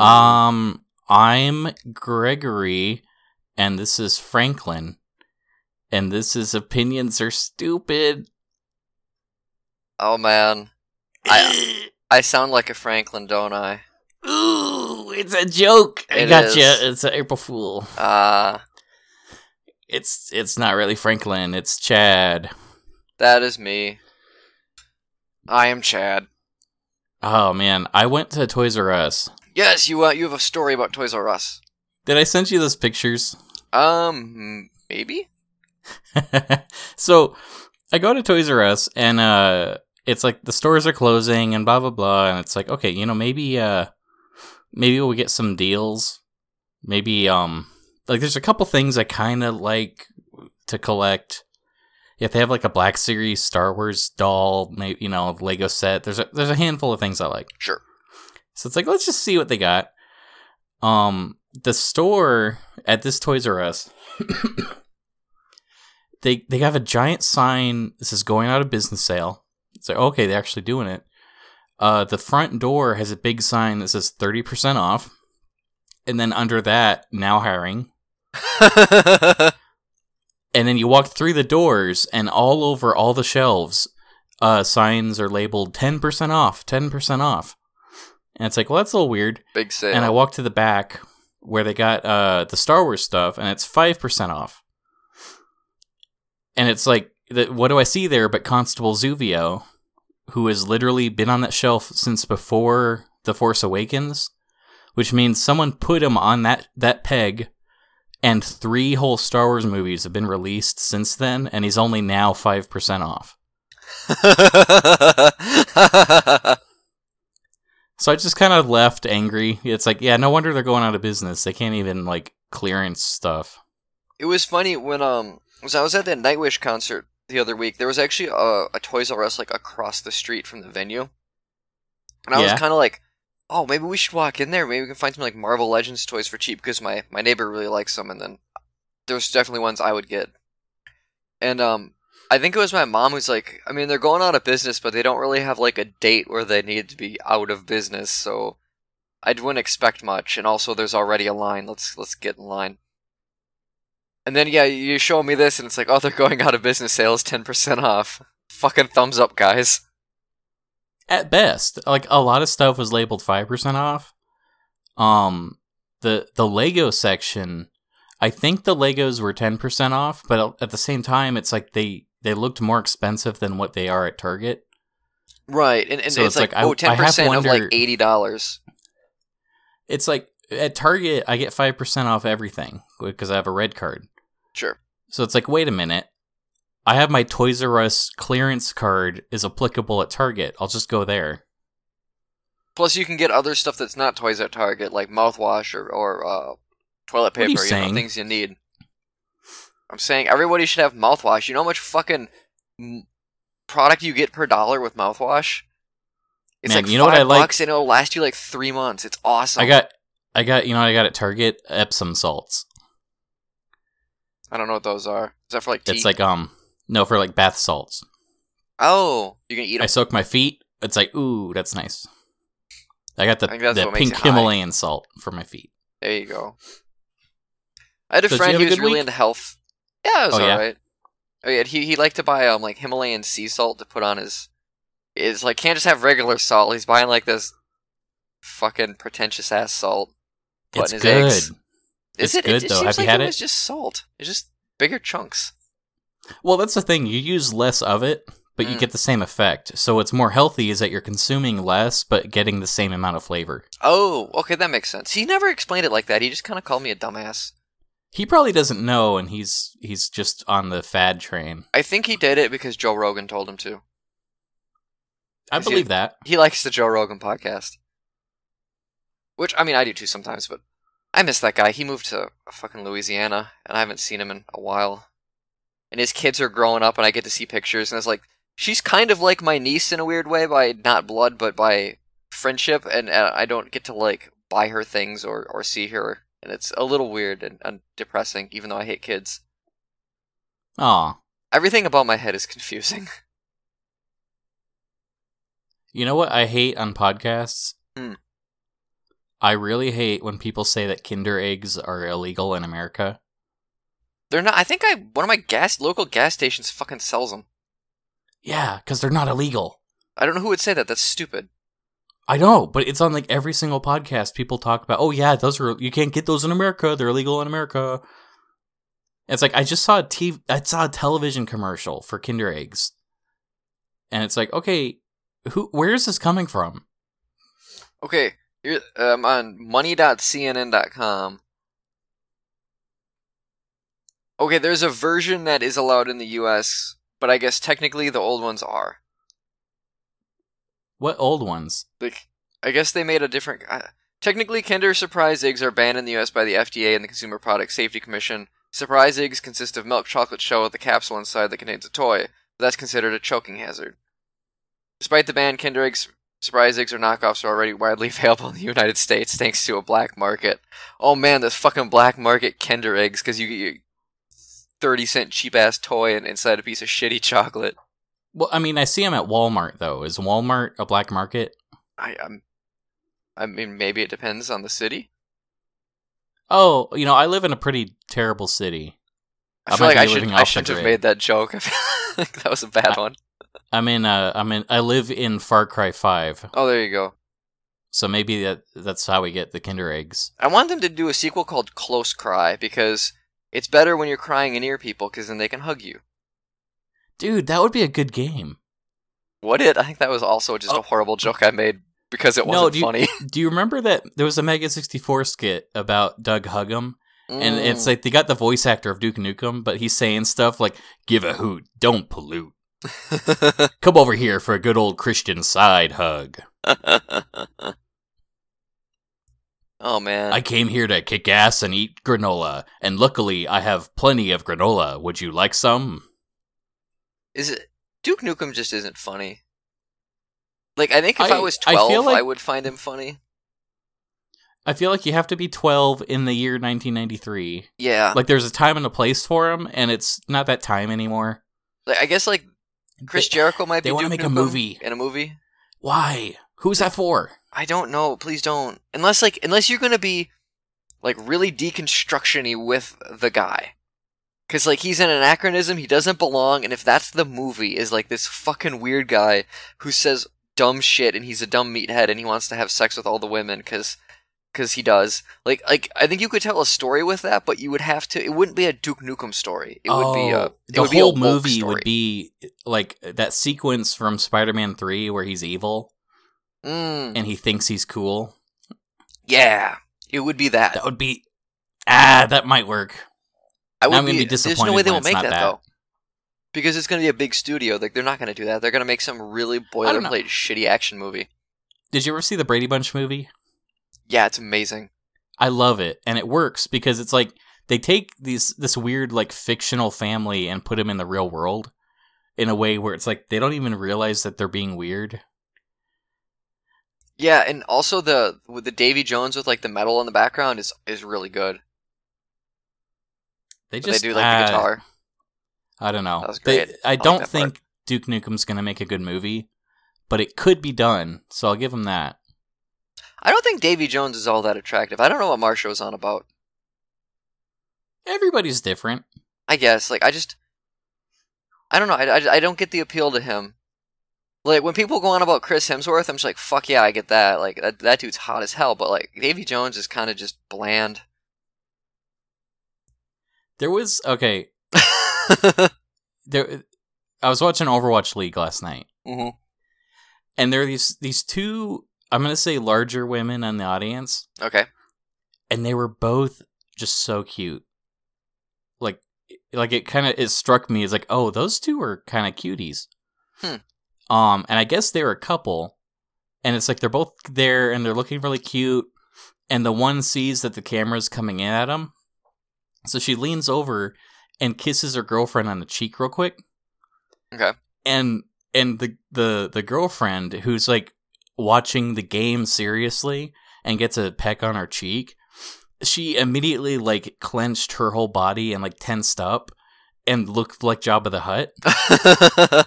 Um, I'm Gregory, and this is Franklin, and this is opinions are stupid. Oh man, I I sound like a Franklin, don't I? Ooh, it's a joke. I It got you. is. It's an April Fool. Ah, It's it's not really Franklin. It's Chad. that is me. I am Chad. Oh man, I went to Toys R Us. Yes, you uh, you have a story about Toys R Us. Did I send you those pictures? Um, maybe. so I go to Toys R Us and uh it's like the stores are closing and blah blah blah and it's like okay, you know, maybe uh maybe we'll get some deals. Maybe um like there's a couple things I kind of like to collect. If they have like a Black Series Star Wars doll, maybe you know, Lego set, there's a there's a handful of things I like. Sure. So it's like let's just see what they got. Um the store at this Toys R Us they they have a giant sign that says going out of business sale. It's like okay, they're actually doing it. Uh the front door has a big sign that says 30% off. And then under that, now hiring. And then you walk through the doors and all over all the shelves, uh signs are labeled 10% off, 10% off. And it's like, well that's a little weird. Big sale. And I walk to the back where they got uh, the Star Wars stuff, and it's five percent off. And it's like, the, what do I see there? But Constable Zuvio, who has literally been on that shelf since before the Force Awakens, which means someone put him on that that peg. And three whole Star Wars movies have been released since then, and he's only now five percent off. So I just kind of left angry. It's like, yeah, no wonder they're going out of business. They can't even like clearance stuff. it was funny when um, was I was at that Nightwish concert the other week. There was actually a, a Toys R Us like across the street from the venue, and I Yeah. was kind of like, oh, maybe we should walk in there. Maybe we can find some like Marvel Legends toys for cheap because my my neighbor really likes them, and then there's definitely ones I would get. And um, I think it was my mom who's like, I mean, they're going out of business, but they don't really have like a date where they need to be out of business, so I wouldn't expect much. And also, there's already a line. Let's let's get in line. And then yeah, you show me this, and it's like, oh, they're going out of business. Sales ten percent off. Fucking thumbs up, guys. At best, like a lot of stuff was labeled five percent off. Um, the the Lego section, I think the Legos were ten percent off, but at the same time, it's like they they looked more expensive than what they are at Target. Right, and, and So it's, it's like, like, oh, I ten have percent of like eighty dollars. It's like at Target, I get five percent off everything because I have a red card. Sure. So it's like, wait a minute. I have my Toys R Us clearance card is applicable at Target. I'll just go there. Plus, you can get other stuff that's not toys at Target, like mouthwash or or uh, toilet paper. you You, know, things you need. I'm saying everybody should have mouthwash. You know how much fucking product you get per dollar with mouthwash? It's Man, like you know what I like? and it'll last you like three months. It's awesome. I got, I got, you know, what I got at Target Epsom salts. I don't know what those are. Is that for like teeth? It's like um, no, for like bath salts. oh, you can eat Them? I soak my feet. It's like, ooh, that's nice. I got the, the pink high. Himalayan salt for my feet. There you go. I had a So friend who was really week? into health. Yeah, it was Oh, yeah? alright. Oh yeah, he he liked to buy um like Himalayan sea salt to put on his. It's like can't just have regular salt. He's buying like this fucking pretentious ass salt. It's good. eggs. It's Is it? good it though. seems Have you like had it it? was just salt. It's just bigger chunks. Well, that's the thing. You use less of it, but you Mm. get the same effect. So what's more healthy is that you're consuming less, but getting the same amount of flavor. Oh, okay, that makes sense. He never explained it like that. He just kind of called me a dumbass. He probably doesn't know, and he's he's just on the fad train. I think he did it because Joe Rogan told him to. I Is he- believe that. He likes the Joe Rogan podcast. Which, I mean, I do too sometimes, but I miss that guy. He moved to fucking Louisiana, and I haven't seen him in a while. And his kids are growing up, and I get to see pictures, and it's like, she's kind of like my niece in a weird way, by not blood, but by friendship, and uh, I don't get to, like, buy her things or, or see her. And it's a little weird and, and depressing, even though I hate kids. Aw. Everything about my head is confusing. You know what I hate on podcasts? Hmm. I really hate when people say that Kinder eggs are illegal in America. They're not. I think I one of my gas local gas stations fucking sells them. Yeah, because they're not illegal. I don't know who would say that. That's stupid. I know, but it's on like every single podcast. People talk about, oh yeah, those are you can't get those in America. They're illegal in America. It's like I just saw a TV, I saw a television commercial for Kinder eggs, and it's like, okay, who, where is this coming from? Okay, here, um, on money.cnn.com. Okay, there's a version that is allowed in the U.S., but I guess technically the old ones are. What old ones? Like, I guess they made a different. Uh, technically, Kinder Surprise eggs are banned in the U.S. by the FDA and the Consumer Product Safety Commission. Surprise eggs consist of milk chocolate shell with a capsule inside that contains a toy. But that's considered a choking hazard. Despite the ban, Kinder eggs, surprise eggs, or knockoffs are already widely available in the United States thanks to a black market. Oh man, this fucking black market Kinder eggs because you get your thirty cent cheap ass toy and inside a piece of shitty chocolate. Well, I mean, I see them at Walmart though. Is Walmart a black market? I um, I mean, maybe it depends on the city. Oh, you know, I live in a pretty terrible city. I I feel like I should I shouldn't have made that joke. I feel like that was a bad one. I'm in. Uh, I'm in. I live in Far Cry 5. Oh, there you go. so maybe that that's how we get the Kinder eggs. I want them to do a sequel called Close Cry because it's better when you're crying near people because then they can hug you. Dude, that would be a good game. What it? I think that was also just Oh. a horrible joke I made because it wasn't do you- funny. Do you remember that there was a Mega 64 skit about Doug Huggum? And Mm. it's like they got the voice actor of Duke Nukem, but he's saying stuff like, give a hoot, don't pollute. Come over here for a good old Christian side hug. oh man. I came here to kick ass and eat granola, and luckily I have plenty of granola. Would you like some? Is it Duke Nukem just isn't funny? Like I think if I, I- was I twelve, I, like- would find him funny. I feel like you have to be 12 in the year 1993. Yeah. Like there's a time and a place for him, and it's not that time anymore. Like I guess like Chris They- Jericho might they be. wanna Duke make a movie. in a movie. Why? Who's that for? I don't know. Please don't. Unless like unless you're gonna be like really deconstructiony with the guy. Cause like he's an anachronism, he doesn't belong, and if that's the movie, is like this fucking weird guy who says dumb shit and he's a dumb meathead and he wants to have sex with all the women cause cause he does. Like like I think you could tell a story with that, but you would have to it wouldn't be a Duke Nukem story. It would be a Oh, the whole be a movie story. would be like that sequence from Spider-Man 3 where he's evil Mm, and he thinks he's cool. yeah. It would be that. That would be ah, that might work. I would gonna be There's no way they will make that, that. though, because it's going to be a big studio. Like they're not going to do that. They're going to make some really boilerplate, shitty action movie. Did you ever see the Brady Bunch movie? Yeah, it's amazing. I love it, and it works because it's like they take these this weird like fictional family and put them in the real world in a way where it's like they don't even realize that they're being weird. Yeah, and also the with the Davy Jones with like the metal in the background is is really good. They They just do like ah, the guitar. I don't know. They- great. I don't part. think Duke Nukem's gonna make a good movie, but it could be done. So I'll give him that. I don't think Davy Jones is all that attractive. I don't know what Marsha was on about. Everybody's different. I guess like I just I don't know. I, I, I don't get the appeal to him. Like when people go on about Chris Hemsworth, I'm just like, fuck yeah, I get that. Like that, that dude's hot as hell. But like Davy Jones is kind of just bland. There was okay. There, I was watching Overwatch League last night, hmm and there are these these two. I'm gonna say larger women in the audience, Okay. and they were both just so cute. Like, like it kind of it struck me as like, oh, those two are kind of cuties. Hmm. Um, and I guess they're a couple, and it's like they're both there and they're looking really cute, and the one sees that the camera's coming in at them, so she leans over and kisses her girlfriend on the cheek real quick. Okay. And and the the the girlfriend who's like watching the game seriously and gets a peck on her cheek, she immediately like clenched her whole body and like tensed up and looked like Jabba the Hutt.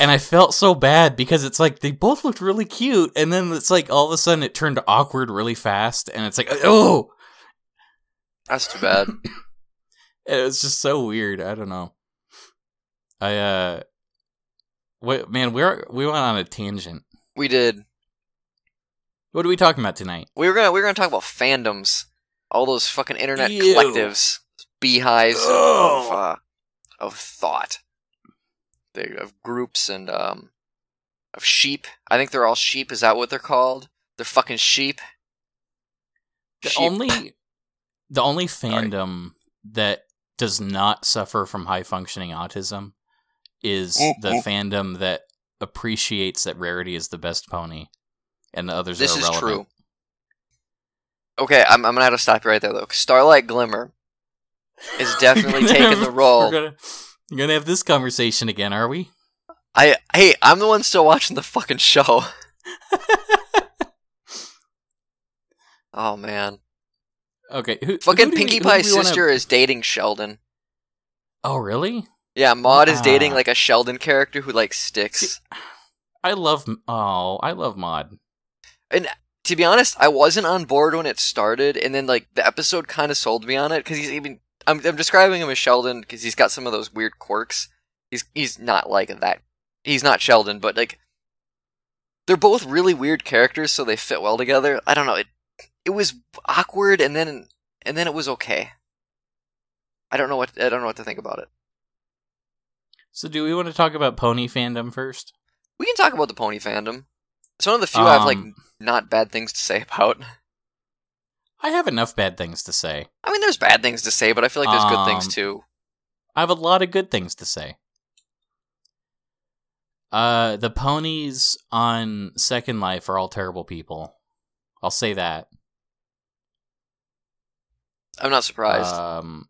and I felt so bad because it's like they both looked really cute, and then it's like all of a sudden it turned awkward really fast, and it's like oh, That's too bad. it was just so weird. I don't know. I uh, wait, man? We're we went on a tangent. we did. What are we talking about tonight? We were gonna we were gonna talk about fandoms, all those fucking internet Ew. collectives, beehives of uh, of thought, they of groups and um of sheep. I think they're all sheep. Is that what they're called? They're fucking sheep. The Sheep. only the only fandom that does not suffer from high functioning autism is the Mhm. fandom that appreciates that rarity is the best pony, and the others This are is irrelevant. true. Okay, I'm I'm gonna have to stop you right there though. Starlight Glimmer is definitely taking the role. We're gonna, we're gonna have this conversation again, are we? I hey, I'm the one still watching the fucking show. oh man, Okay, who, fucking who do we- Pinkie Pie's we wanna- sister is dating Sheldon. Oh, really? Yeah, Maud is dating Ah. like a Sheldon character who like sticks. I love. Oh, I love Maud. And to be honest, I wasn't on board when it started, and then like the episode kind of sold me on it because he's even. I'm, I'm describing him as Sheldon because he's got some of those weird quirks. He's he's not like that. He's not Sheldon, but like they're both really weird characters, so they fit well together. I don't know. It it was awkward, and then and then it was okay. I don't know what I don't know what to think about it. So, do we want to talk about pony fandom first? We can talk about the pony fandom. It's one of the few I have like Um, not bad things to say about. I have enough bad things to say. I mean, there's bad things to say, but I feel like there's good things Um, too. I have a lot of good things to say. Uh, the ponies on Second Life are all terrible people. I'll say that. I'm not surprised. Um,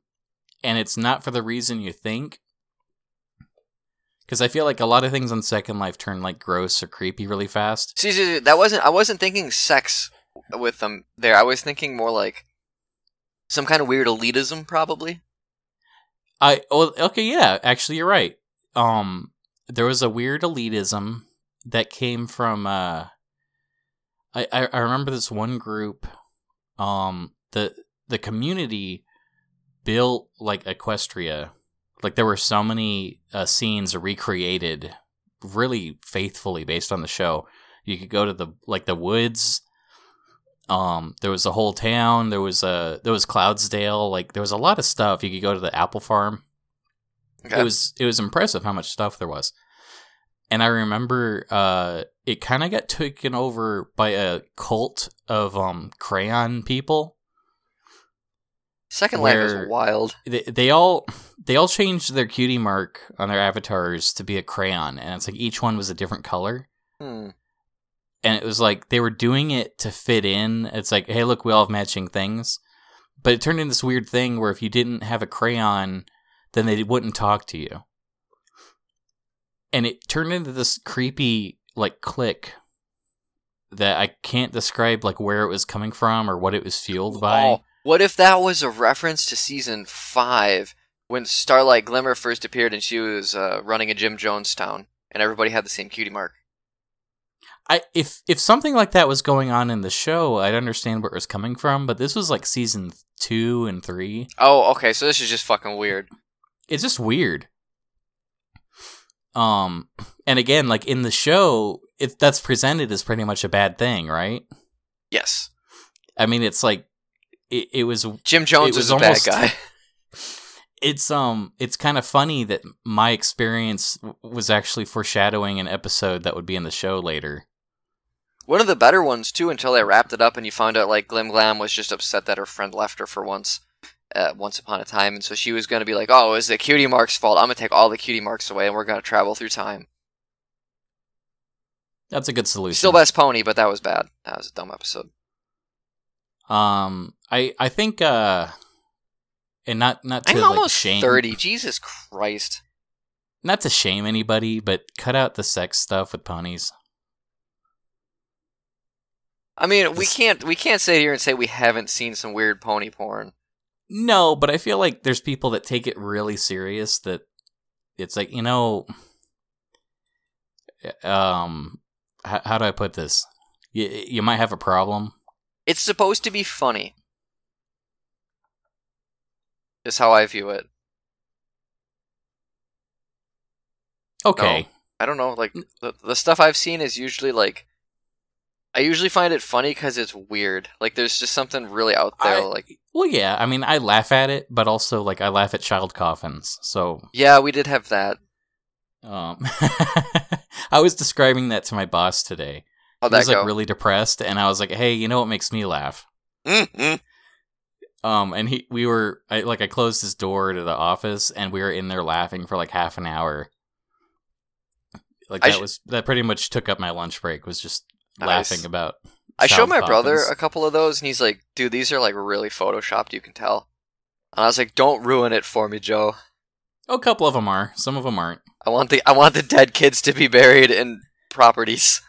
and it's not for the reason you think. Because I feel like a lot of things on Second Life turn like gross or creepy really fast. see, see, see, that wasn't. I wasn't thinking sex with them there. I was thinking more like some kind of weird elitism, probably. I oh okay yeah actually you're right. Um, there was a weird elitism that came from uh, I I, I remember this one group, um the the community built like Equestria, like there were so many uh, scenes recreated really faithfully based on the show. You could go to the like the woods. Um, there was a whole town. There was a there was Cloudsdale. Like there was a lot of stuff. You could go to the apple farm Okay. it was it was impressive how much stuff there was and i remember uh it kind of got taken over by a cult of um crayon people Second Life is wild. they, they all they all changed their cutie mark on their avatars to be a crayon and it's like each one was a different color. Hmm. and it was like they were doing it to fit in. It's like hey look we all have matching things. But it turned into this weird thing where if you didn't have a crayon then they wouldn't talk to you. And it turned into this creepy like click that i can't describe like where it was coming from or what it was fueled by. Oh, what if that was a reference to season five when Starlight Glimmer first appeared and she was uh, running a Jim Jonestown and everybody had the same cutie mark? I if if something like that was going on in the show, I'd understand where it was coming from. But this was like season two and three. Oh, okay. So this is just fucking weird. It's just weird. Um, and again, like in the show, it that's presented as pretty much a bad thing, right? Yes. I mean, it's like it, it was. Jim Jones was is a almost- bad guy. It's um, it's kind of funny that my experience w- was actually foreshadowing an episode that would be in the show later. One of the better ones too, until they wrapped it up and you found out like Glim Glam was just upset that her friend left her for once, uh, once upon a time, and so she was gonna be like, "Oh, it was the cutie mark's fault. I'm gonna take all the cutie marks away, and we're gonna travel through time." That's a good solution. Still best pony, but that was bad. That was a dumb episode. Um, I I think uh, and not not to I'm like almost shame thirty. Jesus Christ! not to shame anybody, but cut out the sex stuff with ponies. I mean, we can't we can't sit here and say we haven't seen some weird pony porn. No, but I feel like there's people that take it really serious. That it's like you know, um, h- how do I put this? You you might have a problem. It's supposed to be funny. Is how I view it. Okay. I don't know, like the the stuff I've seen is usually like I usually find it funny because it's weird. Like there's just something really out there. I- like Well, yeah. I mean, I laugh at it, but also like I laugh at child coffins. So yeah, we did have that. um, I was describing that to my boss today. How'd he was like go? really depressed, and I was like, "Hey, you know what makes me laugh?" Mm-mm. Um, and he, we were, I like, I closed his door to the office, and we were in there laughing for like half an hour. Like I that sh- was that pretty much took up my lunch break. Was just Nice. laughing about. I showed my brother a couple of those, and he's like, "Dude, these are like really photoshopped. You can tell." And I was like, "Don't ruin it for me, Joe. Oh, a couple of them are. Some of them aren't. I want the I want the dead kids to be buried in properties."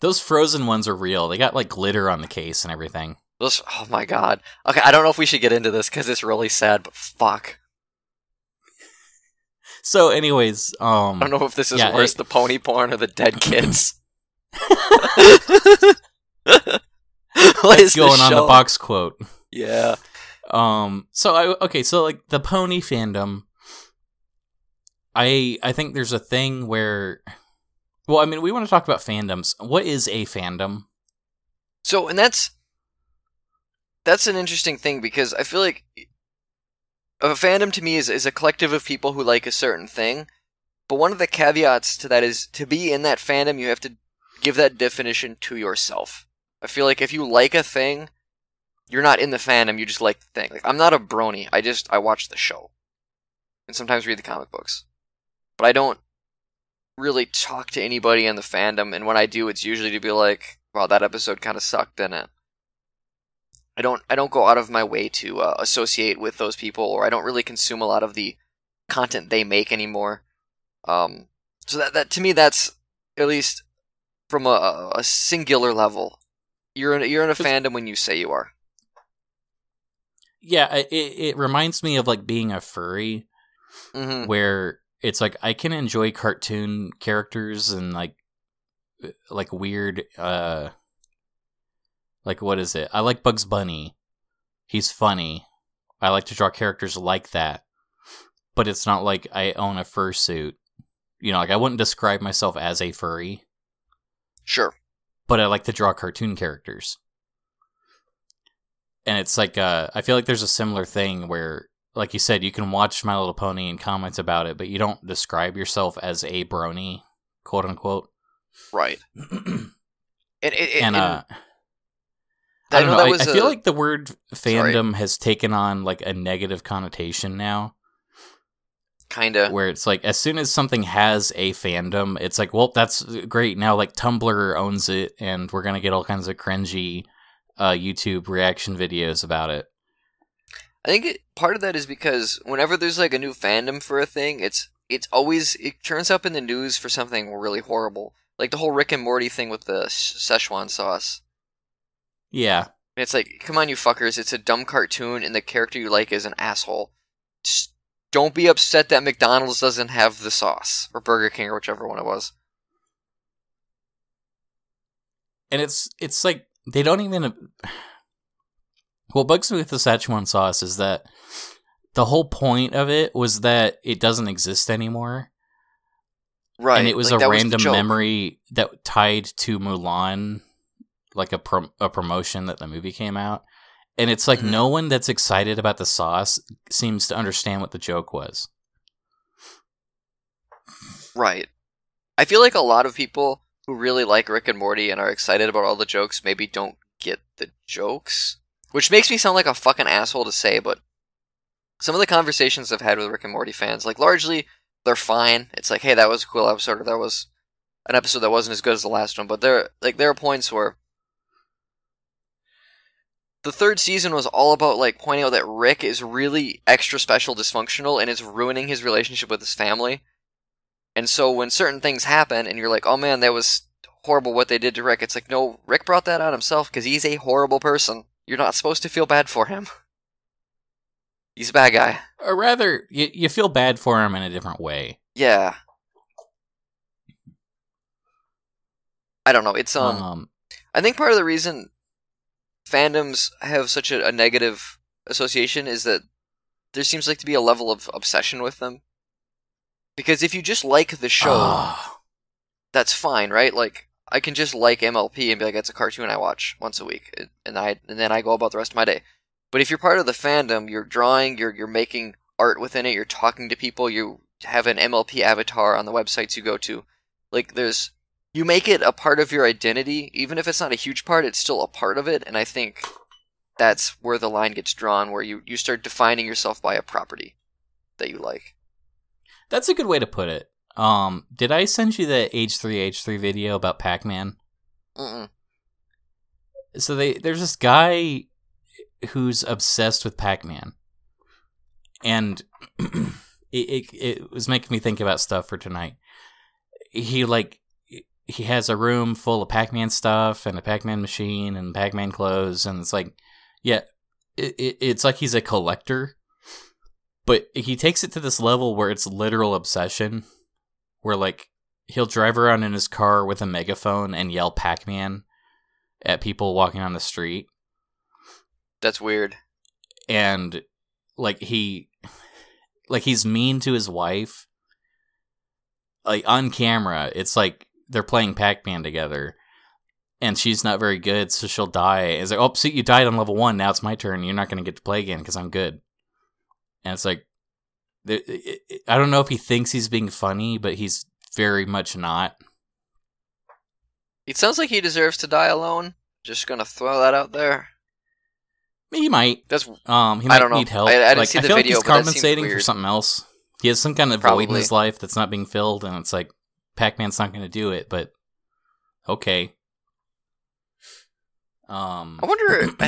Those frozen ones are real. They got like glitter on the case and everything. Those, oh my god. Okay, I don't know if we should get into this because it's really sad, but fuck. So, anyways, um, I don't know if this is Yeah, worse, the pony porn or the dead kids. what going this on the box quote. Yeah. Um. So I okay. So like the pony fandom. I I think there's a thing where, well, I mean, we want to talk about fandoms. What is a fandom? So, and that's that's an interesting thing because I feel like a fandom to me is is a collective of people who like a certain thing. But one of the caveats to that is to be in that fandom, you have to give that definition to yourself. I feel like if you like a thing, you're not in the fandom, you just like the thing. Like I'm not a brony. I just I watch the show. And sometimes read the comic books. But I don't really talk to anybody in the fandom and when I do it's usually to be like, wow, that episode kind of sucked, didn't it? I don't I don't go out of my way to uh, associate with those people or I don't really consume a lot of the content they make anymore. Um so that that to me that's at least from a, a singular level. You're in, you're in a fandom when you say you are. Yeah, it it reminds me of like being a furry, hmm where it's like I can enjoy cartoon characters and like like weird uh like what is it? I like Bugs Bunny. He's funny. I like to draw characters like that. But it's not like I own a fursuit. You know, like I wouldn't describe myself as a furry, Sure. but I like to draw cartoon characters. And it's like uh I feel like there's a similar thing where like you said, you can watch My Little Pony and comment about it, but you don't describe yourself as a brony, quote unquote. Right. and And, uh and I I don't know know. that I, was I feel like the word fandom has taken on like a negative connotation now, kinda where it's like as soon as something has a fandom, it's like, well, that's great. Now like Tumblr owns it, and we're gonna get all kinds of cringy uh, YouTube reaction videos about it. I think it, part of that is because whenever there's like a new fandom for a thing, it's it's always it turns up in the news for something really horrible, like the whole Rick and Morty thing with the Szechuan sauce. Yeah, And it's like, come on, you fuckers! It's a dumb cartoon, and the character you like is an asshole. Just don't be upset that McDonald's doesn't have the sauce, or Burger King, or whichever one it was. and it's it's like they don't even. What bugs me with the Szechuan sauce is that the whole point of it was that it doesn't exist anymore. Right, and it was like, a random joke. memory that tied to Mulan, like a prom- a promotion that the movie came out, and it's like Mhm. no one that's excited about the sauce seems to understand what the joke was. Right. I feel like a lot of people who really like Rick and Morty and are excited about all the jokes maybe don't get the jokes. Which makes me sound like a fucking asshole to say, but some of the conversations I've had with Rick and Morty fans, like largely they're fine. It's like, hey, that was a cool episode, or that was an episode that wasn't as good as the last one. But there like there are points where the third season was all about like pointing out that Rick is really extra special dysfunctional and it's ruining his relationship with his family. And so when certain things happen and you're like, "Oh man, that was horrible what they did to Rick." It's like, "No, Rick brought that on himself because he's a horrible person. You're not supposed to feel bad for him. He's a bad guy." Or rather, you, you feel bad for him in a different way. Yeah. I don't know. It's um, Um, I think part of the reason fandoms have such a, a negative association is that there seems like to be a level of obsession with them. Because if you just like the show, ah, that's fine, right? Like I can just like MLP and be like, it's a cartoon I watch once a week, and I and then I go about the rest of my day. But if you're part of the fandom, you're drawing, you're you're making art within it, you're talking to people, you have an MLP avatar on the websites you go to. Like there's you make it a part of your identity, even if it's not a huge part, it's still a part of it, and I think that's where the line gets drawn, where you, you start defining yourself by a property that you like. that's a good way to put it. Um, did I send you the H3H3 video about Pac-Man? Mm-mm. so they there's this guy who's obsessed with Pac-Man, and it, it it was making me think about stuff for tonight. He like he has a room full of Pac-Man stuff and a Pac-Man machine and Pac-Man clothes, and it's like, yeah, it, it, it's like he's a collector, but he takes it to this level where it's literal obsession, where like he'll drive around in his car with a megaphone and yell Pac-Man at people walking on the street. That's weird. and like he like he's mean to his wife. Like on camera it's like they're playing pac-man together and she's not very good so she'll die. It's like oh see you died on level one. Now it's my turn. You're not going to get to play again because i'm good. And it's like i don't know if he thinks he's being funny but he's very much not It sounds like he deserves to die alone. Just gonna throw that out there. he might That's Um, he I might don't know. need help. I- I didn't like, see I the feel video, like he's compensating for something else. He has some kind of void in his life that's not being filled, and it's like Pac-Man's not going to do it. But okay. Um, I wonder,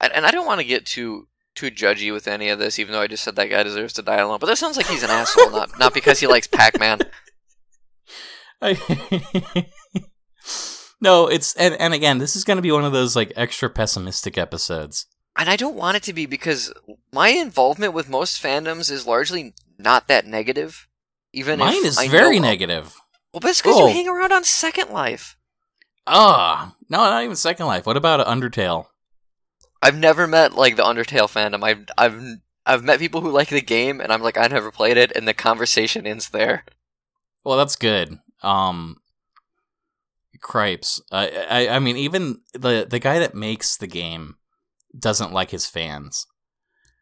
and I don't want to get too too judgy with any of this, even though I just said that guy deserves to die alone. But that sounds like he's an asshole, not not because he likes Pac-Man. I- no, it's and and again, this is going to be one of those like extra pessimistic episodes. And I don't want it to be because my involvement with most fandoms is largely not that negative. Even Mine is I very know- negative. Well, but it's because Oh. you hang around on Second Life. Ah, no, not even Second Life. What about Undertale? I've never met like the Undertale fandom. I've I've I've met people who like the game, and I'm like, I never played it, and the conversation ends there. Well, that's good. Um, Cripes. I, I, I mean, even the the guy that makes the game doesn't like his fans.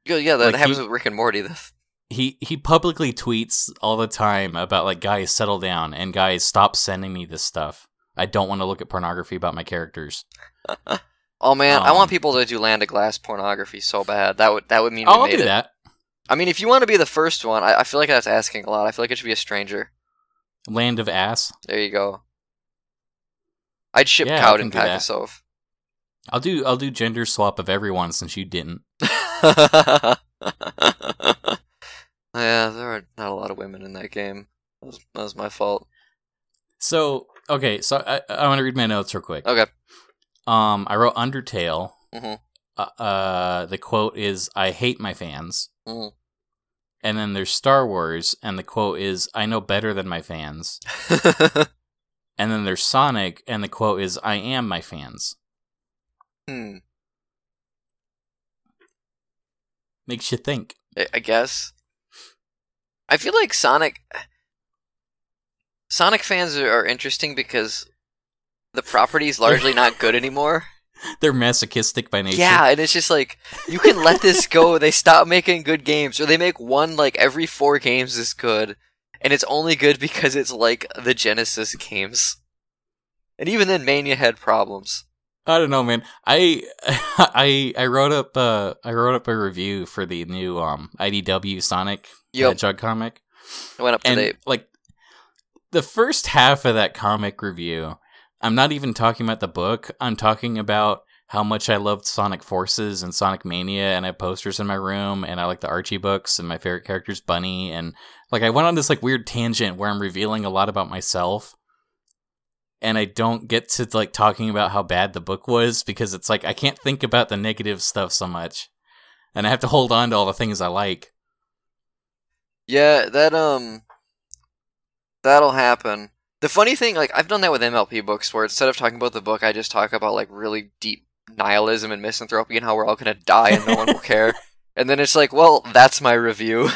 Yeah, yeah, that Like, happens he- with Rick and Morty. The- He he publicly tweets all the time about like guys settle down and guys stop sending me this stuff. I don't want to look at pornography about my characters. Oh man, I Um, want people to do land of glass pornography so bad. That would that would mean I'll do it. that. I mean, if you want to be the first one, I, I feel like that's asking a lot. I feel like it should be a stranger. Land of ass. There you go. I'd ship Yeah, I Cowd can and do that. I'll do I'll do gender swap of everyone since you didn't. yeah, there are not a lot of women in that game. That was, that was my fault. So okay, so I I want to read my notes real quick. Okay. Um, I wrote Undertale. Mhm. Uh, uh, the quote is, "I hate my fans." Mhm. And then there's Star Wars, and the quote is, "I know better than my fans." And then there's Sonic, and the quote is, "I am my fans." hmm. Makes you think. I guess. I feel like Sonic. Sonic fans are interesting because the property's largely not good anymore. They're masochistic by nature. Yeah, and it's just like you can let this go. They stop making good games, or they make one like every four games is good, and it's only good because it's like the Genesis games. And even then, Mania had problems. I don't know, man. I I I wrote up uh I wrote up a review for the new um IDW Sonic Yep, Hedgehog comic. it went up and today. like the first half of that comic review i'm not even talking about the book i'm talking about how much i loved sonic forces and sonic mania and i have posters in my room and i like the archie books and my favorite character's bunny and like i went on this like weird tangent where i'm revealing a lot about myself and i don't get to like talking about how bad the book was because it's like i can't think about the negative stuff so much and i have to hold on to all the things i like Yeah, that um, that'll happen. The funny thing, like I've done that with MLP books, where instead of talking about the book, I just talk about like really deep nihilism and misanthropy and how we're all gonna die and no one will care. And then it's like, well, that's my review.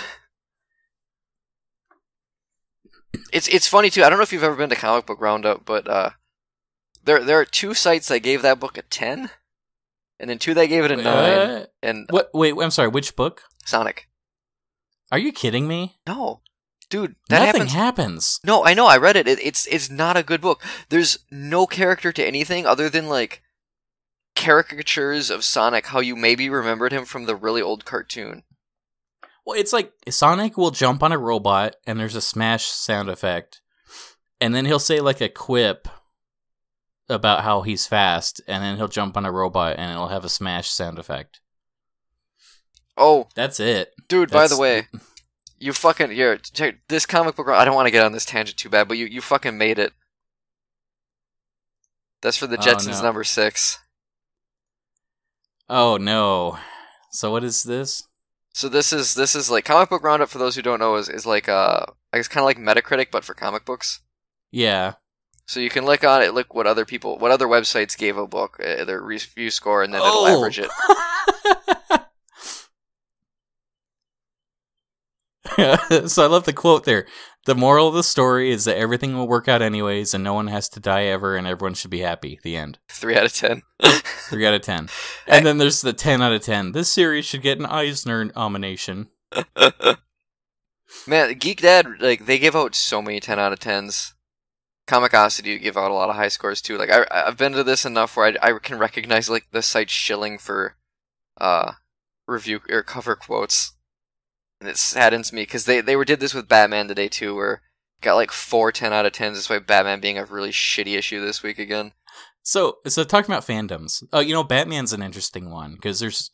It's it's funny too. I don't know if you've ever been to Comic Book Roundup, but uh, there there are two sites that gave that book a ten, and then two that gave it a nine. Uh, And what? Wait, I'm sorry. Which book? Sonic, Are you kidding me? no, dude, that Nothing happens. happens. No, I know. I read it. it. It's it's not a good book. There's no character to anything other than like caricatures of Sonic. How you maybe remembered him from the really old cartoon. Well, it's like Sonic will jump on a robot and there's a smash sound effect. And then he'll say like a quip about how he's fast and then he'll jump on a robot and it'll have a smash sound effect. Oh, That's it. dude. By the That's- way, you fucking here. check- This comic book. I don't want to get on this tangent too bad, but you you fucking made it. That's for the Oh, Jetsons no. number six. Oh no. So what is this? So this is this is like comic book roundup for those who don't know is is like uh I guess kind of like Metacritic but for comic books. Yeah. So you can look on it, look what other people, what other websites gave a book, uh, their review score, and then it'll Oh. average it. so I love the quote there. The moral of the story is that everything will work out anyways and no one has to die ever and everyone should be happy. The end. Three out of ten. Three out of ten. And then there's the ten out of ten. This series should get an Eisner nomination. Man, Geek Dad, like they give out so many ten out of tens. Comicosity give out a lot of high scores too. Like I, I've been to this enough where I, I can recognize like the site shilling for, uh, review or cover quotes, and it saddens me because they they were did this with Batman today too, where got like four 10 out of tens despite Batman being a really shitty issue this week again. So, so talking about fandoms. Oh, you know, Batman's an interesting one because there's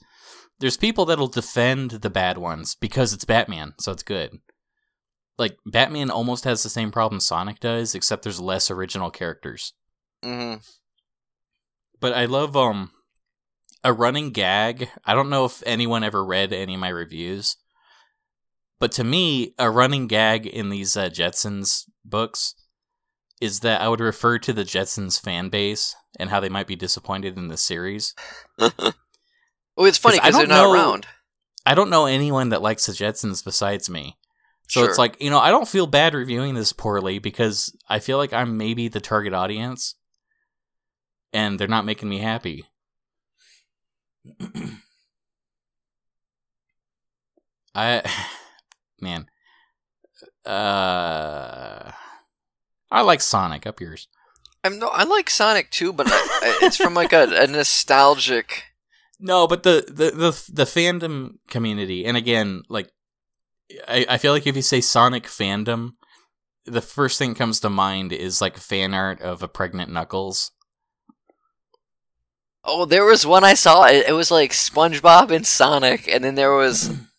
there's people that'll defend the bad ones because it's Batman, so it's good. Like Batman almost has the same problem Sonic does, except there's less original characters. Mm-hmm. But I love um a running gag. I don't know if anyone ever read any of my reviews, but to me, a running gag in these uh, Jetsons books is that I would refer to the Jetsons fan base and how they might be disappointed in the series. oh, it's funny because they're don't not know- around. I don't know anyone that likes the Jetsons besides me. So Sure. it's like, you know, I don't feel bad reviewing this poorly because I feel like I'm maybe the target audience and they're not making me happy. I man. Uh I like Sonic up yours. I'm no, I like Sonic too, but I, it's from like a, a nostalgic. No, but the, the the the fandom community, and again, like I, I feel like if you say Sonic fandom, the first thing comes to mind is like fan art of a pregnant Knuckles. Oh, there was one I saw. It, it was like SpongeBob and Sonic, and then there was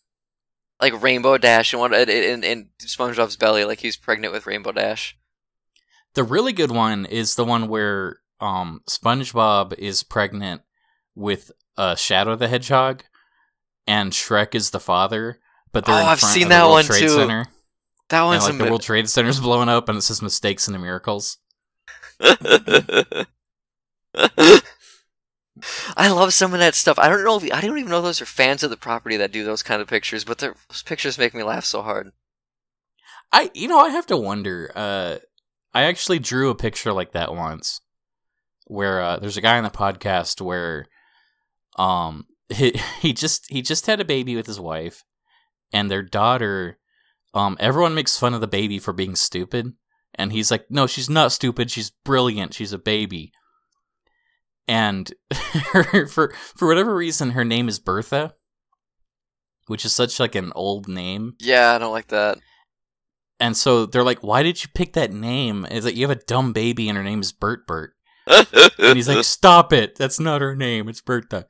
like Rainbow Dash and one in, in, SpongeBob's belly, like he's pregnant with Rainbow Dash. The really good one is the one where um SpongeBob is pregnant with uh, Shadow the Hedgehog, and Shrek is the father. But they're Oh, I've seen that one Trade too. Center, That and one's like the World Trade Center's blowing up, and it says "Mistakes and the Miracles." I love some of that stuff. I don't know. If, I don't even know those are fans of the property that do those kind of pictures, but those pictures make me laugh so hard. I you know I have to wonder. Uh, I actually drew a picture like that once, where uh, there's a guy on the podcast where, um, he he just he just had a baby with his wife, and their daughter. Um, everyone makes fun of the baby for being stupid, and he's like, "No, she's not stupid. She's brilliant. She's a baby." And her, for for whatever reason, her name is Bertha, which is such like an old name. Yeah, I don't like that. And so they're like, "Why did you pick that name?" Is that you have a dumb baby and her name is Bert Bert? And he's like, "Stop it! That's not her name. It's Bertha."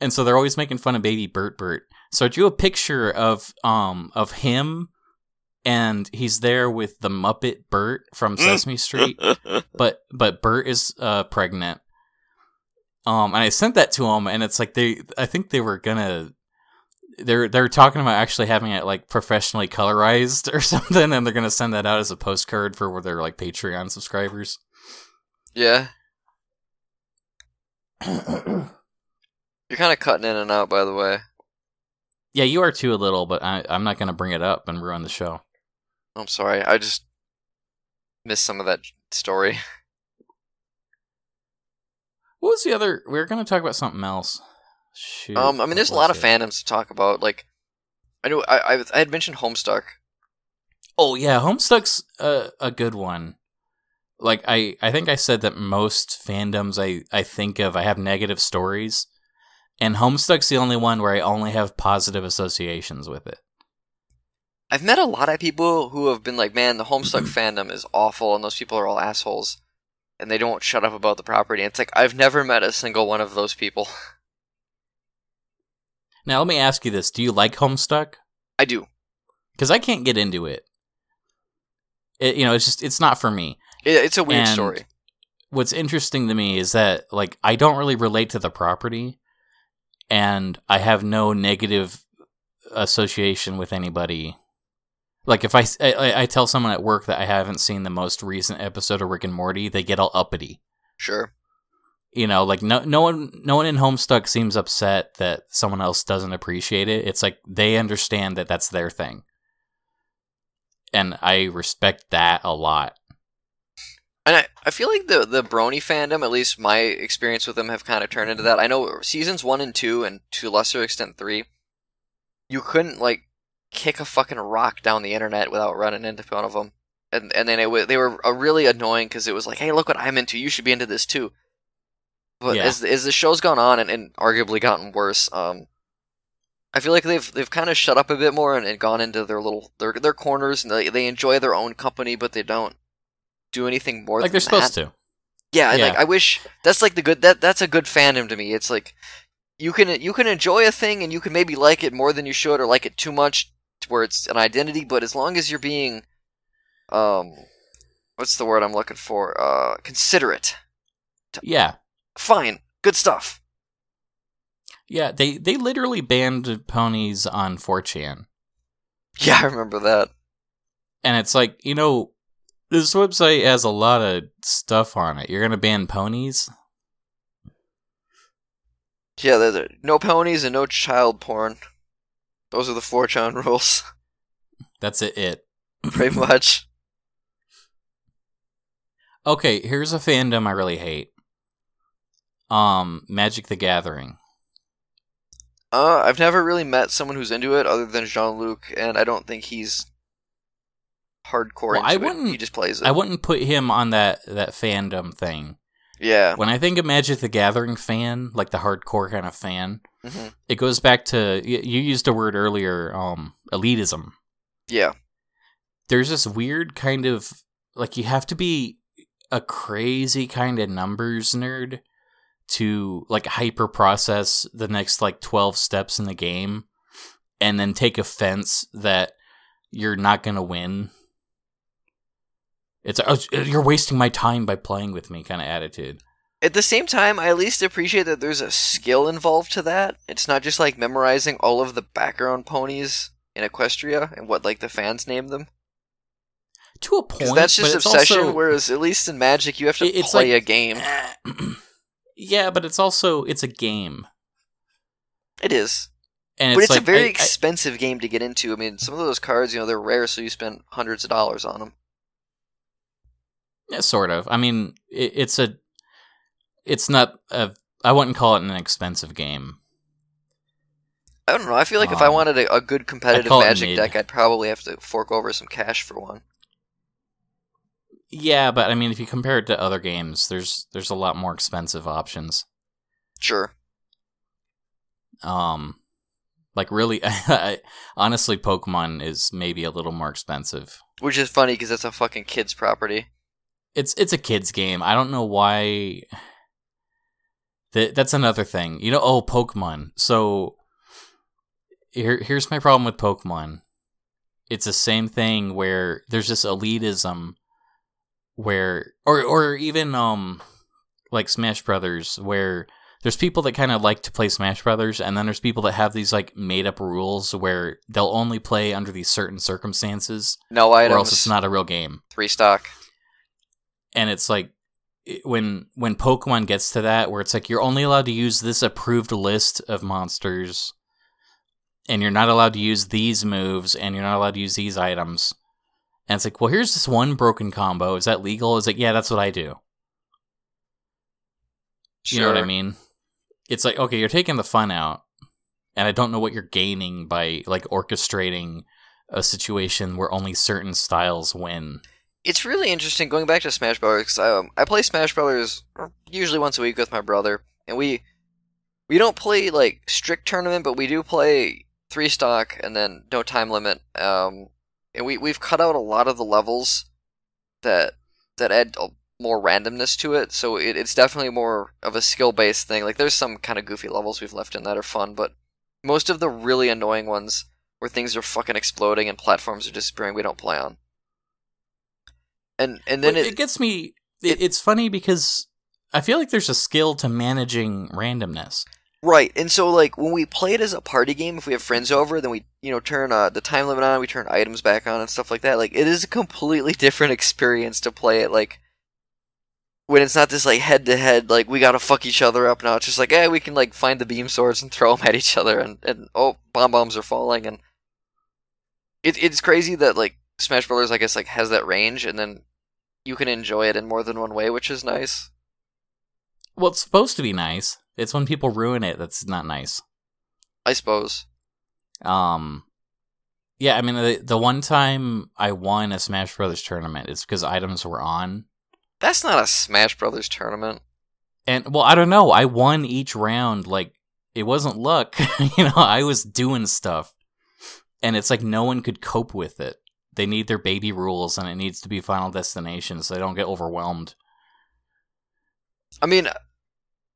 And so they're always making fun of baby Bert Bert. So I drew a picture of um of him, and he's there with the Muppet Bert from Sesame Street, but but Bert is uh pregnant. Um, and I sent that to him, and it's like they, I think they were gonna they're they're talking about actually having it like professionally colorized or something, and they're gonna send that out as a postcard for their like Patreon subscribers. Yeah. You're kind of cutting in and out, by the way. Yeah, you are too a little, but I, I'm not gonna bring it up and ruin the show. I'm sorry. I just missed some of that story. What was the other? We were gonna talk about something else. Shoot, Um, I mean, there's a lot of fandoms to talk about. Like, I know I I, I had mentioned Homestuck. Oh yeah, Homestuck's a, a good one. Like I, I think I said that most fandoms I, I think of I have negative stories, and Homestuck's the only one where I only have positive associations with it. I've met a lot of people who have been like, "Man, the Homestuck fandom is awful, and those people are all assholes, and they don't shut up about the property." It's like I've never met a single one of those people. Now let me ask you this: Do you like Homestuck? I do. Because I can't get into it. It you know it's just it's not for me. It, it's a weird And- story. what's interesting to me is that like I don't really relate to the property and I have no negative association with anybody. Like if I I tell someone at work that I haven't seen the most recent episode of Rick and Morty, they get all uppity. Sure. You know, like no no one no one in Homestuck seems upset that someone else doesn't appreciate it. It's like they understand that that's their thing. And I respect that a lot. And I, I feel like the the Brony fandom, at least my experience with them, have kind of turned into that. I know seasons one and two, and to a lesser extent three, you couldn't like kick a fucking rock down the internet without running into one of them. And and then it they were uh, really annoying because it was like, hey, look what I'm into. You should be into this too. But Yeah. as as the show's gone on and, and arguably gotten worse, um, I feel like they've they've kind of shut up a bit more and, and gone into their little their their corners and they they enjoy their own company, but they don't do anything more. Like than they're supposed that. to. Yeah, and, like I wish that's like the good that that's a good fandom to me. It's like you can you can enjoy a thing and you can maybe like it more than you should or like it too much where it's an identity, but as long as you're being um what's the word I'm looking for? Uh considerate. Yeah. Fine. Good stuff. Yeah, they they literally banned ponies on 4chan. Yeah, I remember that. And it's like, you know, this website has a lot of stuff on it. You're going to ban ponies? Yeah, there's no ponies and no child porn. Those are the 4chan rules, That's it. it. pretty much. Okay, here's a fandom I really hate. Um, Magic the Gathering. Uh, I've never really met someone who's into it other than Jean Luc, and I don't think he's hardcore Well, into I it. wouldn't- He just plays it. I wouldn't put him on that that fandom thing. Yeah. When I think of Magic the Gathering fan, like the hardcore kind of fan, hmm it goes back to you used a word earlier, um, elitism. Yeah. there's this weird kind of like you have to be a crazy kind of numbers nerd to like hyper process the next like 12 steps in the game and then take offense that you're not going to win it's oh, you're wasting my time by playing with me kind of attitude At the same time, I at least appreciate that there's a skill involved to that. It's not just like memorizing all of the background ponies in Equestria and what like the fans name them. to a point that's just it's obsession. also- Whereas at least in Magic, you have to it's play like- a game. yeah but it's also it's a game It is, and but it's, it's like, a very I- I- expensive game to get into. I mean, some of those cards, you know, they're rare, so you spend hundreds of dollars on them. Yeah, sort of. I mean, it, it's a, it's not a. I wouldn't call it an expensive game. I don't know. I feel like if I Um, wanted a, a good competitive Magic deck, I'd probably have to fork over some cash for one. Yeah, but I mean, if you compare it to other games, there's there's a lot more expensive options. Sure. Um, like really, honestly, Pokemon is maybe a little more expensive. Which is funny because it's a fucking kid's property. It's it's a kids game. I don't know why. That that's another thing. You know, oh Pokemon. So here here's my problem with Pokemon. It's the same thing where there's this elitism where or or even um like Smash Brothers where there's people that kind of like to play Smash Brothers, and then there's people that have these like made up rules where they'll only play under these certain circumstances, No items. or else it's not a real game. three stock. And it's like when when Pokemon gets to that, where it's like you're only allowed to use this approved list of monsters, and you're not allowed to use these moves, and you're not allowed to use these items. And it's like, well, here's this one broken combo. Is that legal? Is like, yeah, that's what I do. You know what I mean? It's like, okay, you're taking the fun out, and I don't know what you're gaining by like orchestrating a situation where only certain styles win. It's really interesting going back to Smash Brothers. I, um, I play Smash Brothers usually once a week with my brother, and we we don't play like strict tournament, but we do play three stock and then no time limit. Um, and we we've cut out a lot of the levels that that add more randomness to it. So it, it's definitely more of a skill based thing. Like there's some kind of goofy levels we've left in that are fun, but most of the really annoying ones where things are fucking exploding and platforms are disappearing, we don't play on. And and then it, it, gets me. It, it's funny because I feel like there's a skill to managing randomness. Right, and so like when we play it as a party game, if we have friends over, then we you know turn uh, the time limit on, we turn items back on and stuff like that. Like it is a completely different experience to play it like when it's not this like head to head like we gotta fuck each other up now. It's just like eh, we can like find the beam swords and throw them at each other, and and oh bomb bombs are falling, and it it's crazy that like Smash Brothers I guess like has that range, and then you can enjoy it in more than one way, which is nice. Well, it's supposed to be nice. It's when people ruin it that's not nice. I suppose. Um, yeah, I mean the the one time I won a Smash Brothers tournament is because items were on, That's not a Smash Brothers tournament. and well, I don't know. I won each round. Like it wasn't luck, you know. I was doing stuff, and it's like no one could cope with it. They need their baby rules, and it needs to be Final Destination, so they don't get overwhelmed. I mean,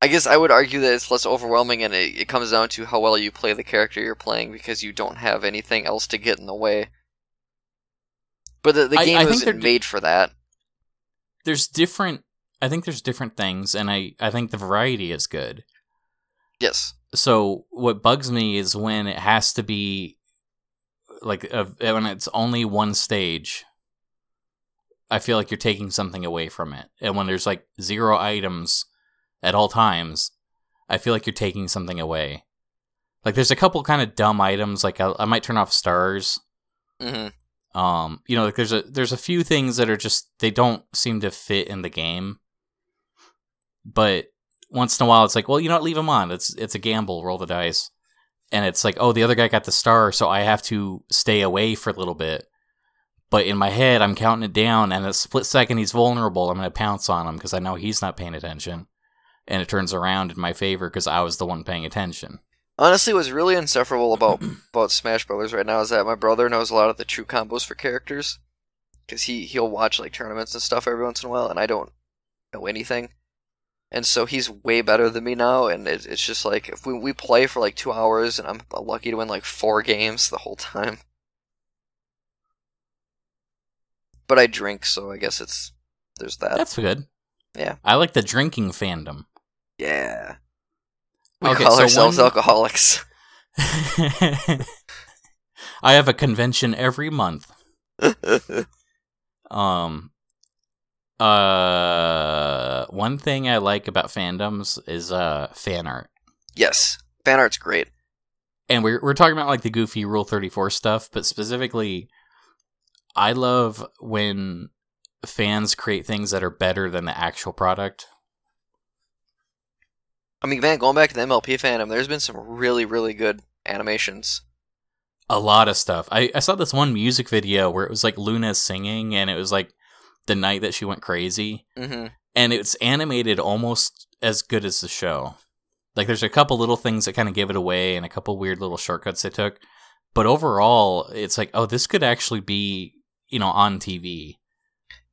I guess I would argue that it's less overwhelming, and it, it comes down to how well you play the character you're playing because you don't have anything else to get in the way. But the, the game I think isn't made for that. There's different. I think there's different things, and I I think the variety is good. Yes. so what bugs me is when it has to be like when it's only one stage i feel like you're taking something away from it. And when there's like zero items at all times i feel like you're taking something away. Like there's a couple kind of dumb items like I, I might turn off stars. Hmm um you know like there's a there's a few things that are just they don't seem to fit in the game. But once in a while it's like well you know what leave them on. It's it's a gamble roll the dice and it's like oh the other guy got the star so i have to stay away for a little bit. But in my head i'm counting it down and a split second he's vulnerable i'm going to pounce on him because i know he's not paying attention. And it turns around in my favor because i was the one paying attention. Honestly, what's really insufferable about about Smash Brothers right now is that my brother knows a lot of the true combos for characters, because he he'll watch like tournaments and stuff every once in a while, and I don't know anything, and so he's way better than me now, and it, it's just like if we we play for like two hours, and I'm lucky to win like four games the whole time. But I drink, so I guess it's there's that. that's good Yeah. i like the drinking fandom yeah. We Okay, call so ourselves one- alcoholics. I have a convention every month. Um uh one thing I like about fandoms is uh fan art. yes, fan art's great. And we're we're talking about like the goofy rule 34 stuff, but specifically I love when fans create things that are better than the actual product. I mean, man, going back to the MLP fandom, there's been some really, really good animations. a lot of stuff. I, I saw this one music video where it was like Luna singing and it was like the night that she went crazy. hmm And it's animated almost as good as the show. Like there's a couple little things that kind of give it away and a couple weird little shortcuts they took. But overall, it's like, oh, this could actually be, you know, on TV.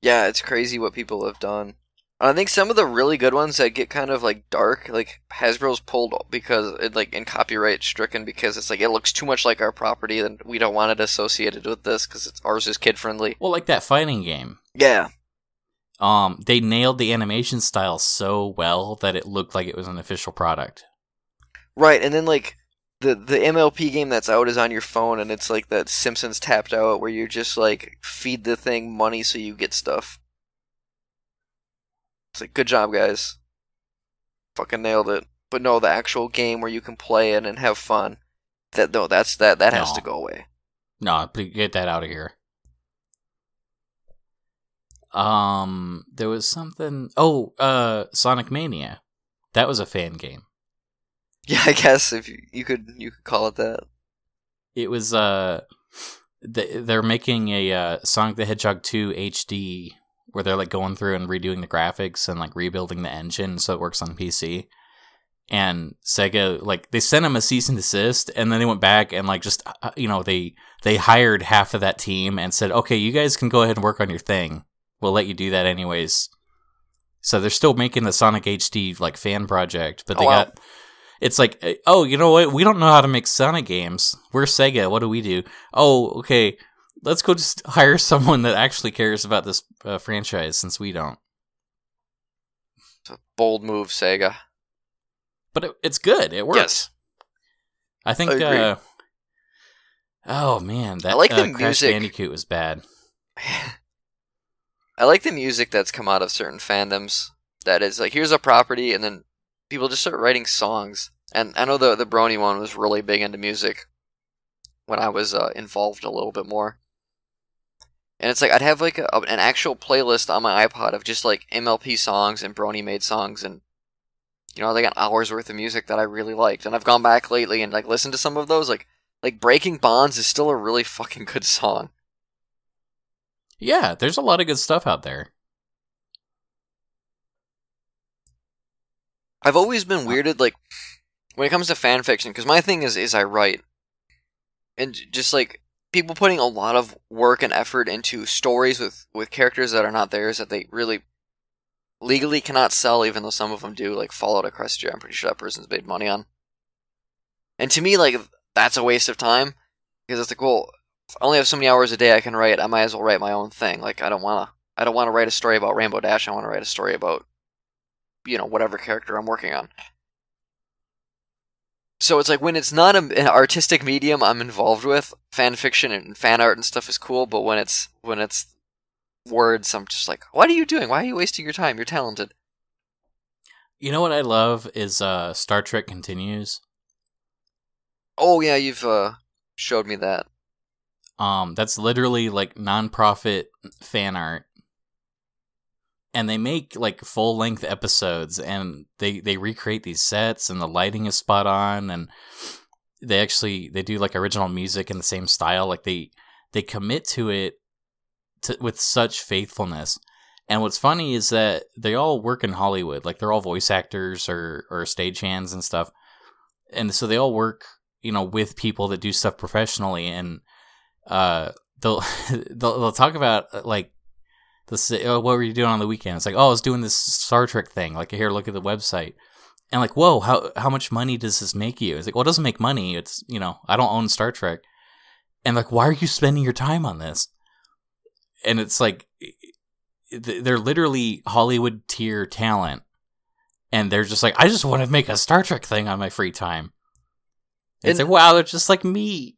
Yeah, it's crazy what people have done. I think some of the really good ones that get kind of like dark, like Hasbro's pulled because it like in copyright stricken because it's like it looks too much like our property and we don't want it associated with this because it's ours is kid friendly. Well, like that fighting game. Yeah, um, they nailed the animation style so well that it looked like it was an official product. Right, and then like the the MLP game that's out is on your phone, and it's like that Simpsons tapped out where you just like feed the thing money so you get stuff. It's like good job, guys. Fucking nailed it. But no, the actual game where you can play it and have fun. That no, that's that that has to go away. No, get that out of here. Um, there was something. Oh, uh, Sonic Mania. That was a fan game. Yeah, I guess if you, you could you could call it that. It was uh, th- they're making a uh, Sonic the Hedgehog two HD where they're like going through and redoing the graphics and like rebuilding the engine so it works on PC. And Sega like they sent them a cease and desist, and then they went back and like just uh, you know they they hired half of that team and said, okay, you guys can go ahead and work on your thing. We'll let you do that anyways. So they're still making the Sonic HD like fan project, but Oh, they wow. got it's like, uh, oh, you know what? We don't know how to make Sonic games. We're Sega. What do we do? Oh, okay. Let's go just hire someone that actually cares about this uh, franchise since we don't. It's a bold move, Sega. But it, it's good. It works. Yes. I think. I uh Oh man, that I like uh, the Crash music. Bandicoot was bad. I like the music that's come out of certain fandoms. That is like here's a property, and then people just start writing songs. And I know the the Brony one was really big into music when I was uh, involved a little bit more. And it's like I'd have like a, an actual playlist on my iPod of just like MLP songs and Brony made songs, and you know they got hours worth of music that I really liked. And I've gone back lately and like listened to some of those. Like like Breaking Bonds is still a really fucking good song. Yeah, there's a lot of good stuff out there. I've always been uh. weirded, like when it comes to fan fiction, because my thing is is I write, and just like people putting a lot of work and effort into stories with with characters that are not theirs that they really legally cannot sell, even though some of them do. Like Fallout Equestria, I'm pretty sure that person's made money on. And to me, like that's a waste of time because it's like, well, I only have so many hours a day I can write. I might as well write my own thing. Like I don't wanna, I don't want to write a story about Rainbow Dash. I want to write a story about you know whatever character I'm working on. So it's like when it's not a, an artistic medium I'm involved with, fan fiction and fan art and stuff is cool. But when it's when it's words, I'm just like, what are you doing? Why are you wasting your time? You're talented. You know what I love is uh Star Trek Continues. Oh yeah, you've uh, showed me that. Um, that's literally like nonprofit fan art, and they make like full length episodes, and they they recreate these sets, and the lighting is spot on, and they actually they do like original music in the same style. Like they they commit to it to, with such faithfulness. And what's funny is that they all work in Hollywood, like they're all voice actors or or stagehands and stuff, and so they all work, you know, with people that do stuff professionally and uh they'll they'll, they'll talk about uh, like they'll oh, what were you doing on the weekend? It's like, oh, I was doing this Star Trek thing. Like, here, look at the website. And like, whoa, how how much money does this make you? It's like, well, it doesn't make money. It's you know, I don't own Star Trek. And like, why are you spending your time on this? And it's like, they're literally Hollywood tier talent, and they're just like, I just want to make a Star Trek thing on my free time. And it's like, wow, they're just like me.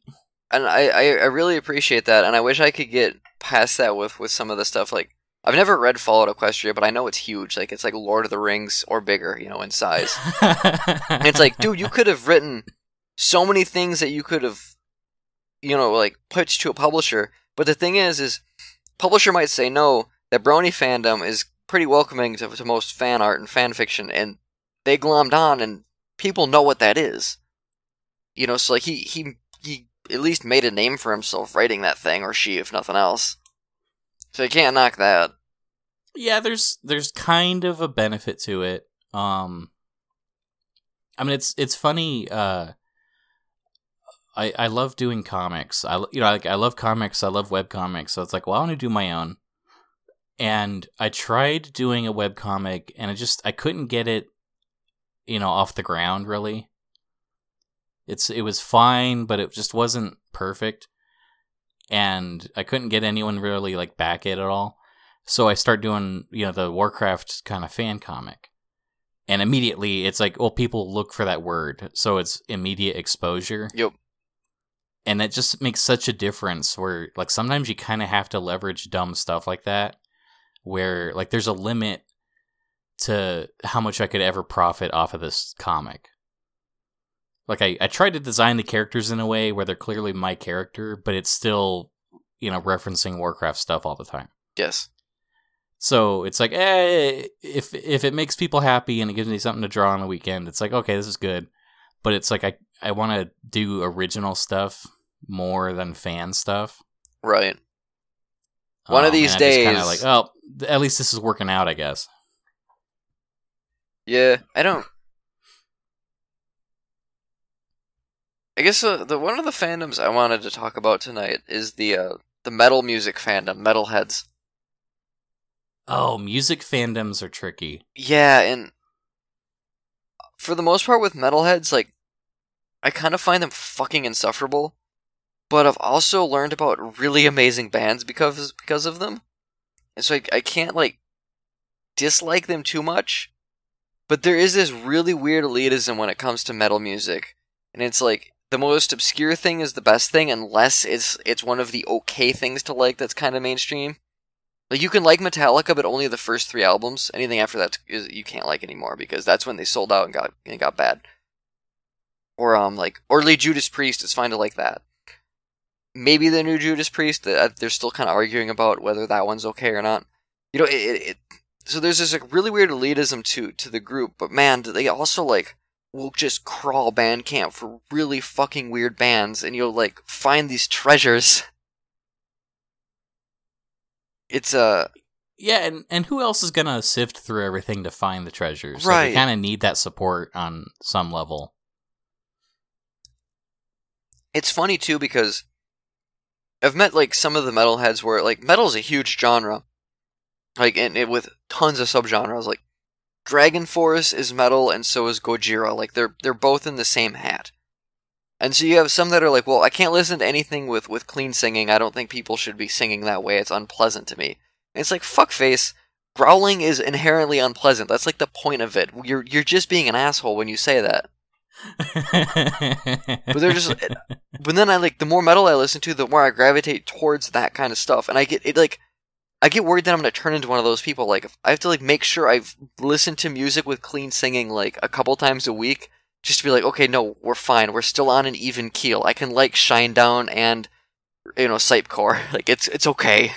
And I, I, I really appreciate that, and I wish I could get past that with, with some of the stuff. Like, I've never read Fallout Equestria, but I know it's huge. Like, it's like Lord of the Rings or bigger, you know, in size. And it's like, dude, you could have written so many things that you could have, you know, like pitched to a publisher. But the thing is, is publisher might say no. That Brony fandom is pretty welcoming to, to most fan art and fan fiction, and they glommed on, and people know what that is. You know, so like he he he at least made a name for himself writing that thing, or she, if nothing else. So you can't knock that. yeah there's there's kind of a benefit to it um i mean it's it's funny uh i i love doing comics i you know like i love comics i love web comics so it's like well i want to do my own and i tried doing a web comic and i just i couldn't get it you know off the ground really it's it was fine but it just wasn't perfect and i couldn't get anyone really like back it at all So I start doing, you know, the Warcraft kind of fan comic. And immediately it's like, well, people look for that word. So it's immediate exposure. Yep. And that just makes such a difference where, like, sometimes you kind of have to leverage dumb stuff like that, where, like, there's a limit to how much I could ever profit off of this comic. Like, I, I tried to design the characters in a way where they're clearly my character, but it's still, you know, referencing Warcraft stuff all the time. Yes. So it's like, eh, if if it makes people happy and it gives me something to draw on the weekend, it's like, okay, this is good. But it's like I I want to do original stuff more than fan stuff. Right. One of Um, these and I kinda days- like, oh, at least this is working out, I guess. Yeah, I don't. I guess uh, the one of the fandoms I wanted to talk about tonight is the uh, the metal music fandom, metalheads. Oh, music fandoms are tricky. Yeah, and for the most part with metalheads, like I kind of find them fucking insufferable. But I've also learned about really amazing bands because because of them, and so I, I can't like dislike them too much. But there is this really weird elitism when it comes to metal music, and it's like the most obscure thing is the best thing unless it's it's one of the okay things to like that's kind of mainstream. Like you can like Metallica, but only the first three albums. Anything after that is you can't like anymore because that's when they sold out and got and got bad. Or um like early Judas Priest, it's fine to like that. Maybe the new Judas Priest, that they're still kind of arguing about whether that one's okay or not. You know, it, it, it so there's this like really weird elitism to to the group, but man, they also like will just crawl Bandcamp for really fucking weird bands, and you'll like find these treasures. It's uh Yeah, and, and who else is gonna sift through everything to find the treasures? Like, Right. you kind of need that support on some level. it's funny too because I've met like some of the metalheads where like metal's a huge genre, like and it with tons of subgenres. Like DragonForce is metal, and so is Gojira. Like they're they're both in the same hat. And so you have some that are like, well, I can't listen to anything with with clean singing. I don't think people should be singing that way. It's unpleasant to me. And it's like fuckface. Growling is inherently unpleasant. That's like the point of it. You're you're just being an asshole when you say that. But they're just but then I like the more metal I listen to, the more I gravitate towards that kind of stuff, and I get it like I get worried that I'm gonna turn into one of those people. Like I have to like make sure I've listened to music with clean singing like a couple times a week, just to be like, okay, no, we're fine. We're still on an even keel. I can like Shinedown and you know Sypecore. Like it's it's okay.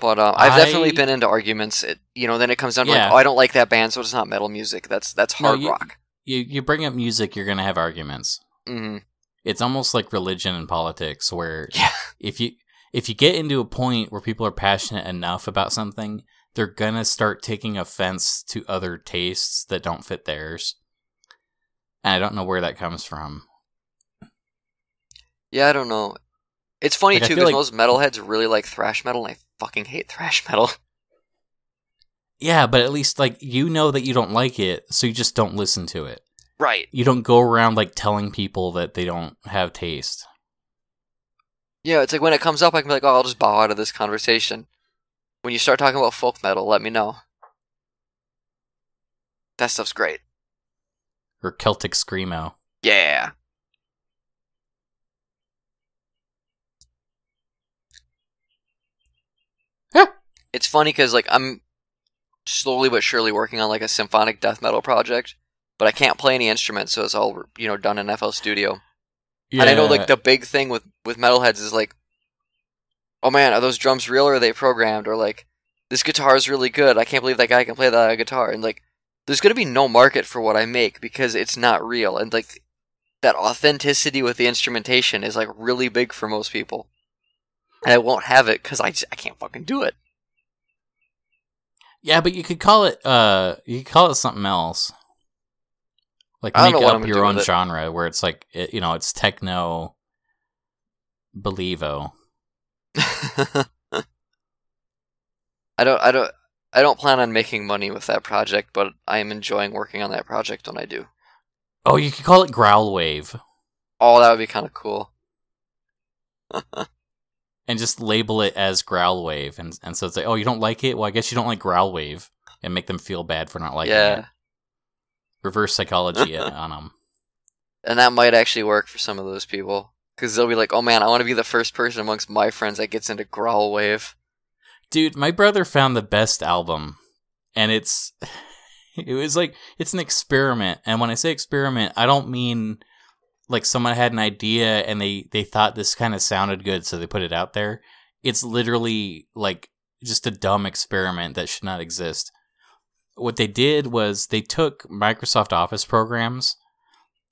But uh, I've definitely been into arguments. It, you know, then it comes down to Yeah. like, oh, I don't like that band, so it's not metal music. That's that's No, hard you- rock. you you bring up music, you're gonna have arguments. hmm It's almost like religion and politics, where Yeah. if you if you get into a point where people are passionate enough about something, they're gonna start taking offense to other tastes that don't fit theirs. And I don't know where that comes from. Yeah, I don't know. It's funny Like, too because like- most metalheads really like thrash metal, and I fucking hate thrash metal. Yeah, but at least like you know that you don't like it, so you just don't listen to it. Right. You don't go around like telling people that they don't have taste. Yeah, it's like when it comes up, I can be like, oh, I'll just bow out of this conversation. When you start talking about folk metal, let me know. That stuff's great. Or Celtic screamo. Yeah. Yeah. It's funny because like I'm slowly but surely working on like a symphonic death metal project, but I can't play any instruments, so it's all you know done in FL Studio. Yeah. And I know like the big thing with with metalheads is like, oh man, are those drums real or are they programmed? Or like, this guitar is really good. I can't believe that guy can play that guitar. And like, there's gonna be no market for what I make because it's not real. And like, that authenticity with the instrumentation is like really big for most people. And I won't have it because I just, I can't fucking do it. Yeah, but you could call it uh you could call it something else. Like make up your own genre where it's like it, you know, it's techno believo. I don't I don't I don't plan on making money with that project, but I am enjoying working on that project when I do. Oh, you could call it growl wave. Oh, that would be kind of cool. and just label it as growl wave and and so it's like oh you don't like it well i guess you don't like growl wave and make them feel bad for not liking yeah. it reverse psychology on them And that might actually work for some of those people. Because they'll be like, oh man, I want to be the first person amongst my friends that gets into Growl Wave. dude my brother found the best album and it's it was like it's an experiment and when i say experiment i don't mean like someone had an idea and they they thought this kind of sounded good so they put it out there it's literally like just a dumb experiment that should not exist what they did was they took microsoft office programs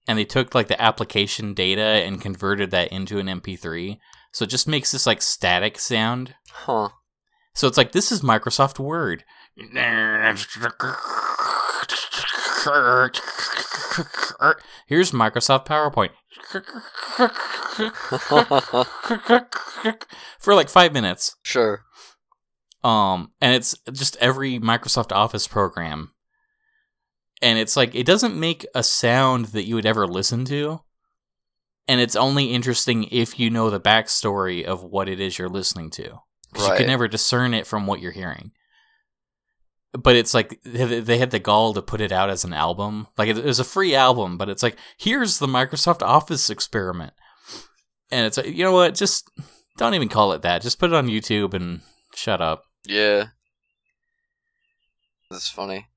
and they took like the application data and converted that into an mp3 so it just makes this like static sound Huh. so it's like this is Microsoft Word. Here's Microsoft PowerPoint. For like 5 minutes. sure. Um and it's just every Microsoft Office program. And it's like it doesn't make a sound that you would ever listen to. And it's only interesting if you know the backstory of what it is you're listening to. Because you Right. can never discern it from what you're hearing. But it's like they they had the gall to put it out as an album. Like it was a free album, but it's like here's the Microsoft Office experiment, and it's like you know what? Just don't even call it that. Just put it on YouTube and shut up. Yeah. That's funny.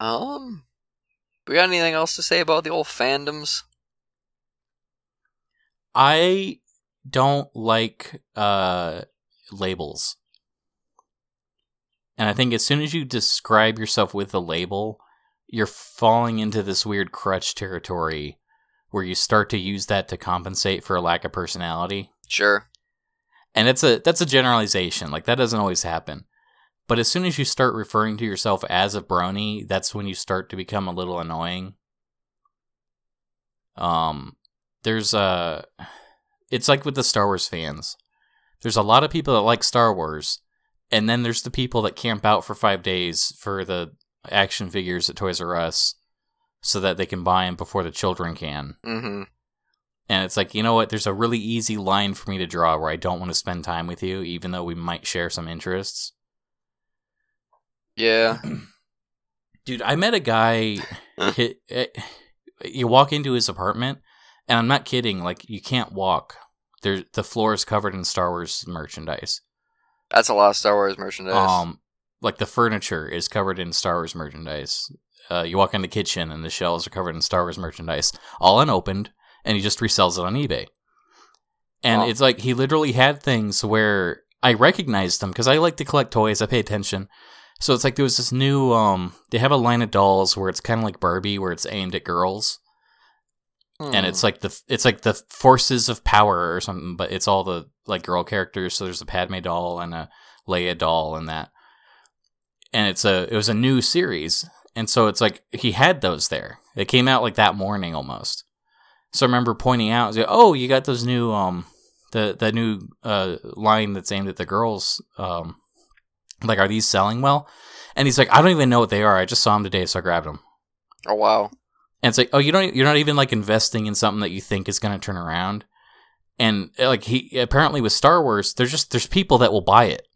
Um, we got anything else to say about the old fandoms? I don't like uh, labels. And I think as soon as you describe yourself with a label, you're falling into this weird crutch territory where you start to use that to compensate for a lack of personality. Sure. And it's a that's a generalization. Like that doesn't always happen. But as soon as you start referring to yourself as a brony, that's when you start to become a little annoying. Um there's a it's like with the Star Wars fans. There's a lot of people that like Star Wars, and then there's the people that camp out for 5 days for the action figures at Toys R Us so that they can buy them before the children can. Mm-hmm. And it's like, you know what? There's a really easy line for me to draw where I don't want to spend time with you, even though we might share some interests. Yeah. Dude, I met a guy. hit, eh, you walk into his apartment, and I'm not kidding. Like, you can't walk. There, the floor is covered in Star Wars merchandise. That's a lot of Star Wars merchandise. Um, like the furniture is covered in Star Wars merchandise. Uh, you walk in the kitchen, and the shelves are covered in Star Wars merchandise, all unopened, and he just resells it on eBay. And Wow. it's like he literally had things where I recognized them because I like to collect toys. I pay attention. So it's like there was this new um they have a line of dolls where it's kind of like Barbie where it's aimed at girls and Hmm. it's like the it's like the forces of power or something but it's all the like girl characters so there's a Padme doll and a Leia doll and that and it's a it was a new series and so it's like he had those there. It came out like that morning almost. So I remember pointing out oh you got those new um the the new uh line that's aimed at the girls um like are these selling well? And he's like I don't even know what they are. I just saw them today so I grabbed them oh wow. and it's like, oh, you don't, you're not even like investing in something that you think is going to turn around. And like he apparently with Star Wars, there's just there's people that will buy it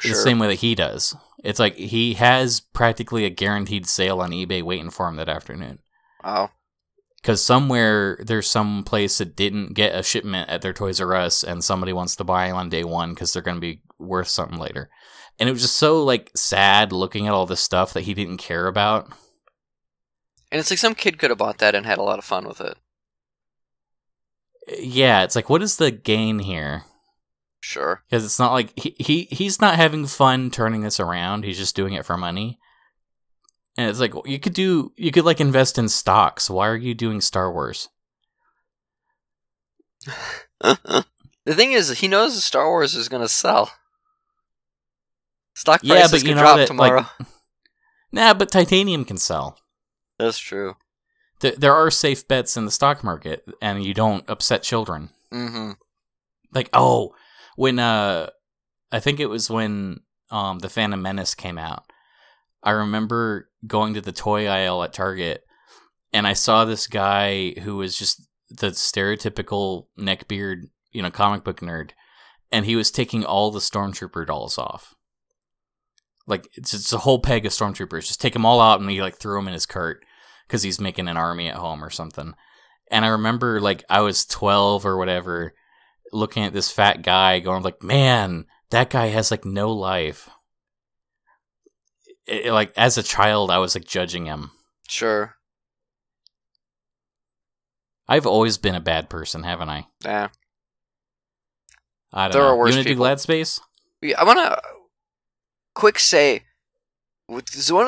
Sure. the same way that he does. It's like he has practically a guaranteed sale on eBay waiting for him that afternoon. Wow. Because somewhere there's some place that didn't get a shipment at their Toys R Us, and somebody wants to buy on day one because they're going to be worth something later. And it was just so like sad looking at all this stuff that he didn't care about. And it's like some kid could have bought that and had a lot of fun with it. Yeah, it's like what is the gain here? Sure. because it's not like he, he he's not having fun turning this around he's just doing it for money and it's like you could do you could like invest in stocks why are you doing star wars the thing is, he knows Star Wars is going to sell. Stock Yeah, prices but you could know drop that, like- tomorrow. nah but titanium can sell That's true. Th- there are safe bets in the stock market and you don't upset children Mm-hmm. like oh when uh i think it was when um the phantom menace came out i remember going to the toy aisle at target and I saw this guy who was just the stereotypical neckbeard, you know, comic book nerd, and he was taking all the stormtrooper dolls off. Like it's just a whole peg of stormtroopers. Just take them all out, and he like threw them in his cart because he's making an army at home or something. And I remember like I was twelve or whatever, looking at this fat guy, going like, "Man, that guy has like no life." It- like as a child, I was like judging him. Sure. I've always been a bad person, haven't I? Yeah. I don't There know. are worse you want to do. Glad Space? Yeah, I want to uh, quick say, one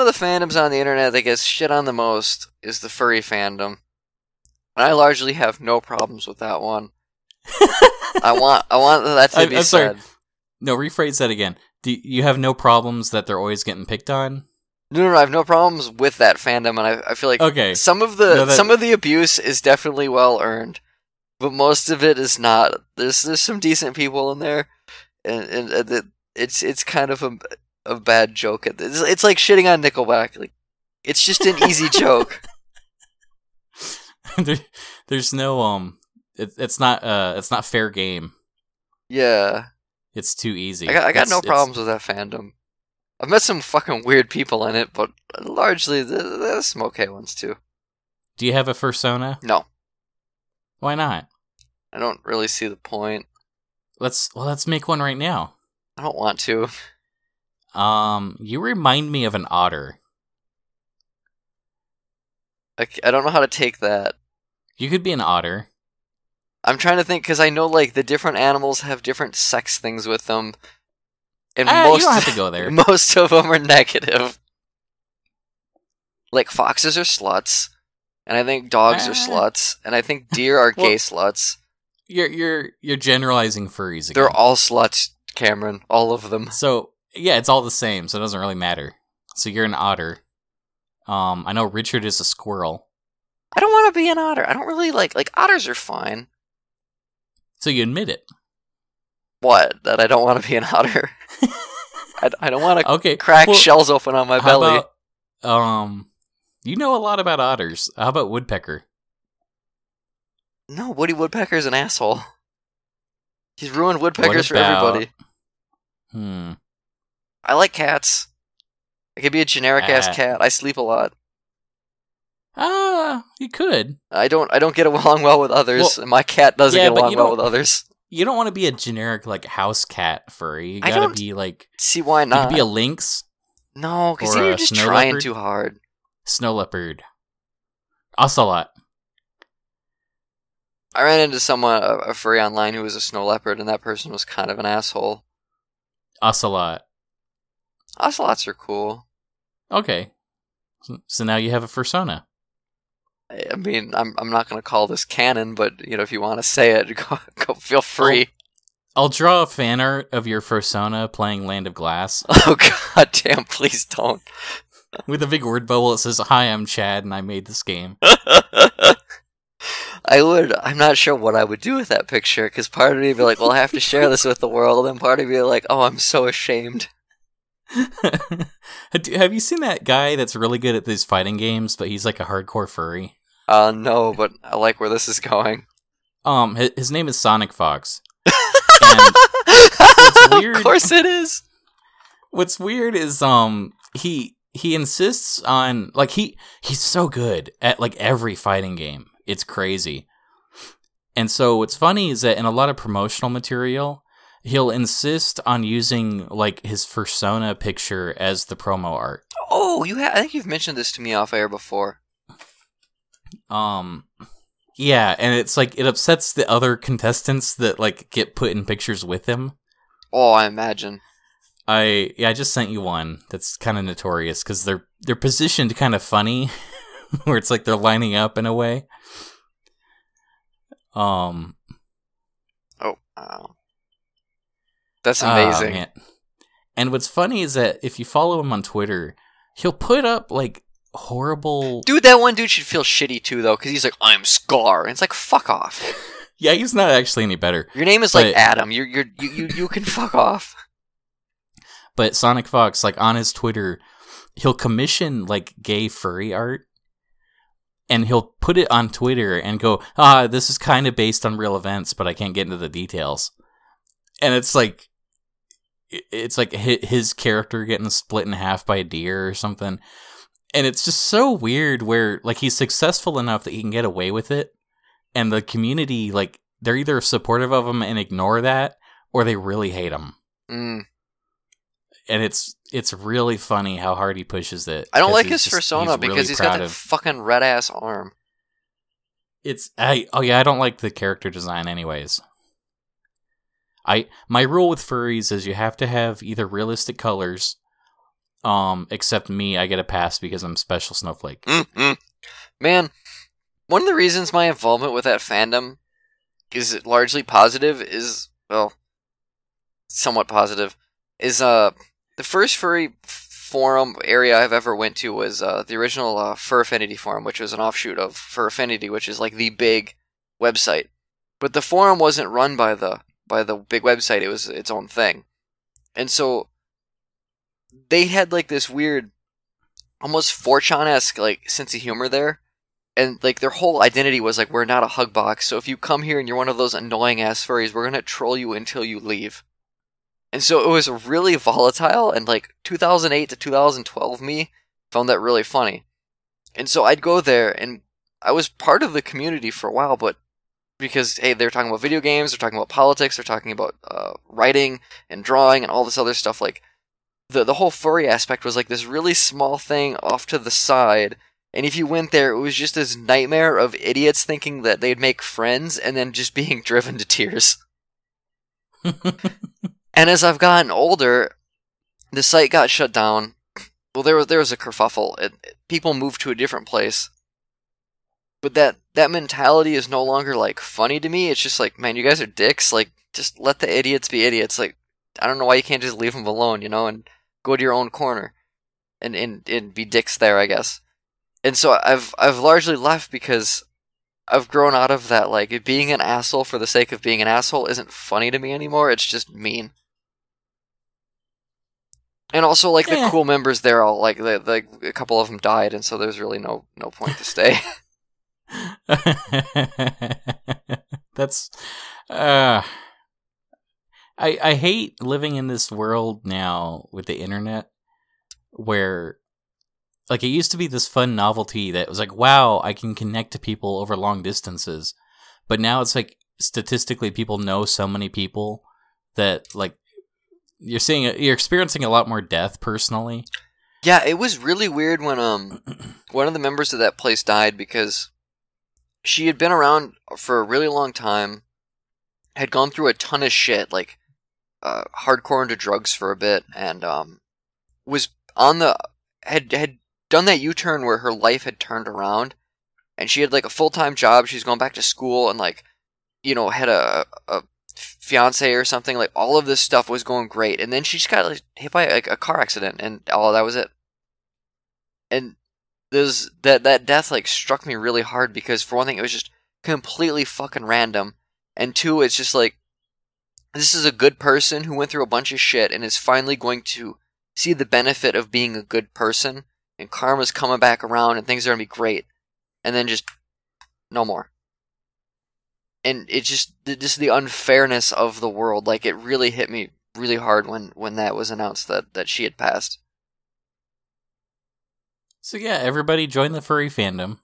of the fandoms on the internet that gets shit on the most is the furry fandom. And I largely have no problems with that one. I want I want that to I'm- be I'm sorry. said. No, rephrase that again. Do you have no problems that they're always getting picked on? No, no, no, I have no problems with that fandom, and I, I feel like Okay. some of the No, that- some of the abuse is definitely well earned, but most of it is not. There's there's some decent people in there, and and, and it's it's kind of a a bad joke. It's, it's like shitting on Nickelback. Like it's just an easy joke. there, there's no um. It, it's not uh. It's not fair game. Yeah, It's too easy. I got I got no problems with that fandom. I've met some fucking weird people in it, but largely th- there's some okay ones too. Do you have a fursona? No, Why not? I don't really see the point. Let's well, let's make one right now. I don't want to. Um, you remind me of an otter. I, I don't know how to take that. You could be an otter. I'm trying to think because I know like the different animals have different sex things with them, and Ah, most you don't have to go there. most of them are negative. Like foxes are sluts, and I think dogs are Ah. sluts, and I think deer are Well- gay sluts. You're you're you're generalizing furries again. They're all sluts, Cameron. All of them. So yeah, it's all the same, so it doesn't really matter. So you're an otter. Um, I know Richard is a squirrel. I don't want to be an otter. I don't really like like otters are fine. So you admit it. What? That I don't want to be an otter. I, I don't want to Okay. crack well, shells open on my belly. about, um, you know a lot about otters. How about woodpecker? No, Woody Woodpecker's an asshole. He's ruined woodpeckers for everybody. Hmm. I like cats. I could be a generic ass Ah. cat. I sleep a lot. Ah, you could. I don't. I don't get along well with others. Well, and my cat doesn't yeah, get along well with others. You don't want to be a generic like house cat furry. You I gotta don't- be like See why not? you could be a lynx, no, because you're just trying leopard. too hard. snow leopard, ocelot. I ran into someone a, a furry online who was a snow leopard, and that person was kind of an asshole. Ocelot. Ocelots are cool. Okay. So- So now you have a fursona. I mean, I'm I'm not gonna call this canon, but you know, if you want to say it, go, go feel free. I'll draw a fan art of your fursona playing Land of Glass Oh, god damn! Please don't. with a big word bubble that says, Hi, I'm Chad and I made this game. I would. I'm not sure what I would do with that picture because part of me would be like, "Well, I have to share this with the world," and part of me would be like, "Oh, I'm so ashamed." have you seen that guy that's really good at these fighting games, but he's like a hardcore furry? Uh, no, but I like where this is going. Um, his, his name is SonicFox. Weird- Of course, it is. what's weird is um he he insists on like he he's so good at like every fighting game. It's crazy. And so what's funny is that in a lot of promotional material, he'll insist on using like his persona picture as the promo art. Oh, you. Ha- I think you've mentioned this to me off air before. Um yeah, and it's like it upsets the other contestants that like get put in pictures with him. Oh, I imagine. I yeah, I just sent you one that's kind of notorious because they're they're positioned kind of funny, where it's like they're lining up in a way. Um, Oh, wow. That's ah, amazing. And what's funny is that if you follow him on Twitter, he'll put up like horrible. dude, that one dude should feel shitty too, though, because he's like, "I'm Scar," and it's like, "Fuck off." Yeah, he's not actually any better. Your name is like Adam. You're you're you you, you can fuck off. But SonicFox, like on his Twitter, he'll commission like gay furry art, and he'll put it on Twitter and go, "Ah, this is kind of based on real events, but I can't get into the details." And it's like it's like his character getting split in half by a deer or something. And it's just so weird where like he's successful enough that he can get away with it and the community like they're either supportive of him and ignore that or they really hate him. Mm. And it's it's really funny how hard he pushes it. I don't like his just- persona he's because really he's got that of- fucking red ass arm. It's I oh yeah, I don't like the character design anyways. I my rule with furries is you have to have either realistic colors um except me I get a pass because I'm special snowflake. Mm-mm. Man, one of the reasons my involvement with that fandom is largely positive is well, somewhat positive. Is uh the first furry forum area I've ever went to was uh, the original uh, Fur Affinity forum, which was an offshoot of Fur Affinity, which is like the big website. But the forum wasn't run by the by the big website; it was its own thing, and so they had like this weird, almost 4chan esque like sense of humor there. And like their whole identity was like we're not a hug box, so if you come here and you're one of those annoying ass furries, we're gonna troll you until you leave. And so it was really volatile, and like 2008 to 2012 me found that really funny. And so I'd go there, and I was part of the community for a while, but because hey, they're talking about video games, they're talking about politics, they're talking about uh, writing and drawing and all this other stuff. Like the the whole furry aspect was like this really small thing off to the side. And if you went there, it was just this nightmare of idiots thinking that they'd make friends and then just being driven to tears. And as I've gotten older, the site got shut down. Well, there was there was a kerfuffle. It, it- people moved to a different place. But that that mentality is no longer like funny to me. It's just like, man, you guys are dicks. Like, just let the idiots be idiots. Like, I don't know why you can't just leave them alone, you know, and go to your own corner, and and and be dicks there, I guess. And so I've I've largely left because I've grown out of that. Like, being an asshole for the sake of being an asshole isn't funny to me anymore. It's just mean. And also, like the Yeah. cool members there, all like the, like a couple of them died, and so there's really no no point to stay. That's uh I I hate living in this world now with the internet where like it used to be this fun novelty that was like wow, I can connect to people over long distances. But now it's like statistically people know so many people that like you're seeing you're experiencing a lot more death personally. yeah, it was really weird when um one of the members of that place died because she had been around for a really long time, had gone through a ton of shit, like uh, hardcore into drugs for a bit, and um was on the had had done that U turn where her life had turned around, and she had like a full time job. She's going back to school and like you know had a a fiance or something. Like all of this stuff was going great, and then she just got like, hit by like a car accident, and all that was it. And there's that that death like struck me really hard because for one thing it was just completely fucking random, and two it's just like this is a good person who went through a bunch of shit and is finally going to see the benefit of being a good person, and karma's coming back around and things are gonna be great, and then just no more. And it just just the unfairness of the world like it really hit me really hard when when that was announced that that she had passed So yeah, everybody join the furry fandom,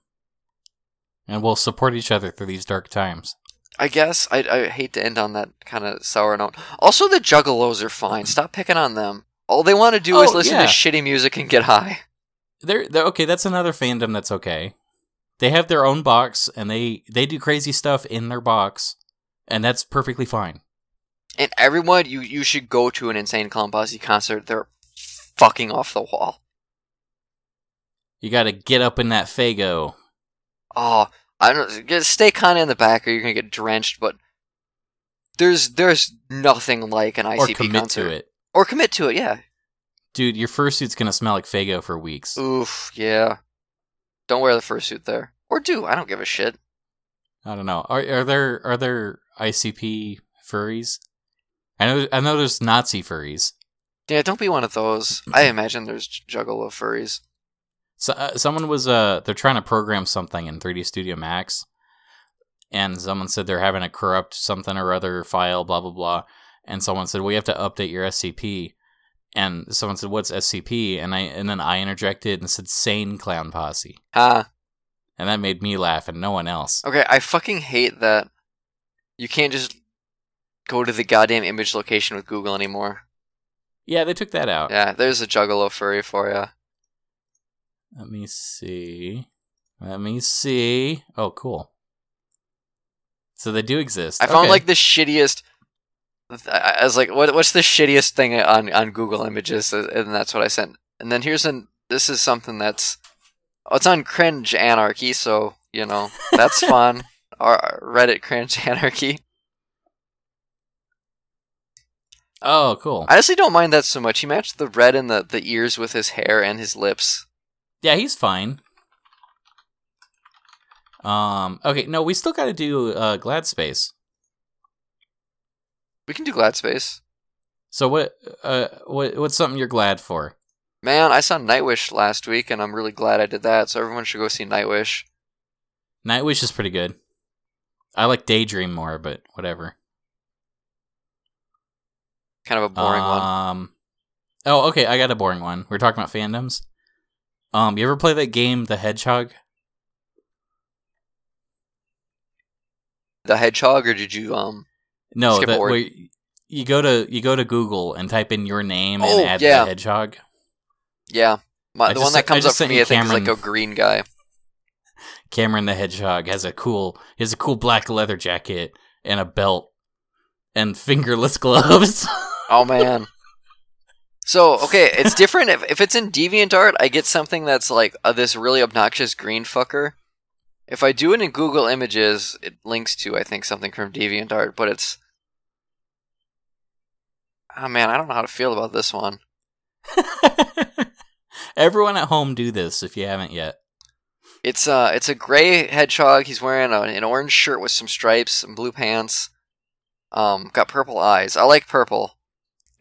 and we'll support each other through these dark times. i guess i i hate to end on that kind of sour note also the juggalos are fine stop picking on them all they want to do is Oh, listen yeah. to shitty music and get high They're, they're okay. That's another fandom that's okay. They have their own box, and they they do crazy stuff in their box, and that's perfectly fine. and everyone you you should go to an insane clown posse concert they're fucking off the wall You got to get up in that Faygo. oh i don't stay kind of in the back or you're gonna get drenched but there's there's nothing like an ICP or commit concert. to it, or commit to it yeah dude. Your fursuit's gonna smell like Faygo for weeks. Oof, yeah. Don't wear the fursuit there. Or do, I don't give a shit. I don't know. Are are there are there ICP furries? I know I know there's Nazi furries. Yeah, don't be one of those. I imagine there's juggalo furries. So, uh, someone was uh they're trying to program something in 3D Studio Max, and someone said they're having a corrupt something or other file, blah blah blah. And someone said, "We have to update your SCP." And someone said, "What's SCP?" And I and then I interjected and said, "Sane Clown Posse," Ha. and that made me laugh and no one else. Okay, I fucking hate that you can't just go to the goddamn image location with Google anymore. Yeah, they took that out. Yeah, there's a Juggalo furry for you. Let me see. Let me see. Oh, cool. So they do exist. I found Okay. like the shittiest. I was like, "What? What's the shittiest thing on on Google Images?" And that's what I sent. And then here's an. This is something that's. Oh, it's on Cringe Anarchy, so you know that's fun. Or Reddit Cringe Anarchy. Oh, cool. I honestly don't mind that so much. He matched the red in the the ears with his hair and his lips. Yeah, he's fine. Um. Okay. No, we still got to do uh, Glad Space. We can do Glad Space. So what? Uh, what? What's something you're glad for? Man, I saw Nightwish last week, and I'm really glad I did that. So everyone should go see Nightwish. Nightwish is pretty good. I like Daydream more, but whatever. Kind of a boring one. um, Oh, okay. I got a boring one. We're talking about fandoms. Um, you ever play that game, The Hedgehog? The Hedgehog, or did you um? No, Skip that you go to you go to Google and type in your name Oh, and add yeah. the hedgehog. Yeah, my, the just one that comes up for me, I think, is like a green guy. Cameron the Hedgehog has a cool he has a cool black leather jacket and a belt and fingerless gloves. Oh man. So okay, it's different. if if it's in DeviantArt, I get something that's like uh, this really obnoxious green fucker. If I do it in Google Images, it links to I think something from DeviantArt, but it's. Oh man, I don't know how to feel about this one. Everyone at home do this if you haven't yet. It's uh, it's a gray hedgehog. He's wearing a, an orange shirt with some stripes and blue pants. Um, got purple eyes. I like purple.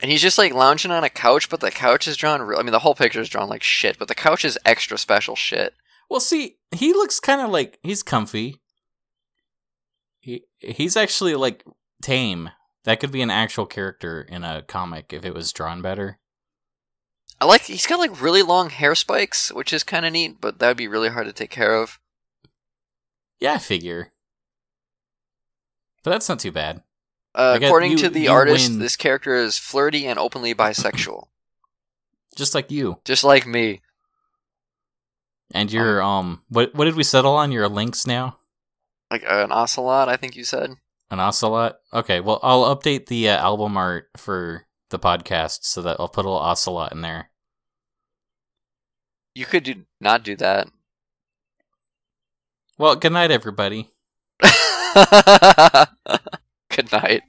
And he's just like lounging on a couch, but the couch is drawn. Real, I mean, the whole picture is drawn like shit, but the couch is extra special shit. Well, see, he looks kind of like he's comfy. He he's actually like tame. That could be an actual character in a comic if it was drawn better. I like. He's got like really long hair spikes, which is kind of neat, but that would be really hard to take care of. Yeah, I figure. But that's not too bad. Uh, I according you- to the artist, win. this character is flirty and openly bisexual, Just like you. just like me. And your um what what did we settle on? Your lynx now? Like an ocelot, I think you said. An ocelot? Okay, well I'll update the uh, album art for the podcast so that I'll put a little ocelot in there. You could do not do that. Well, good night everybody. Good night.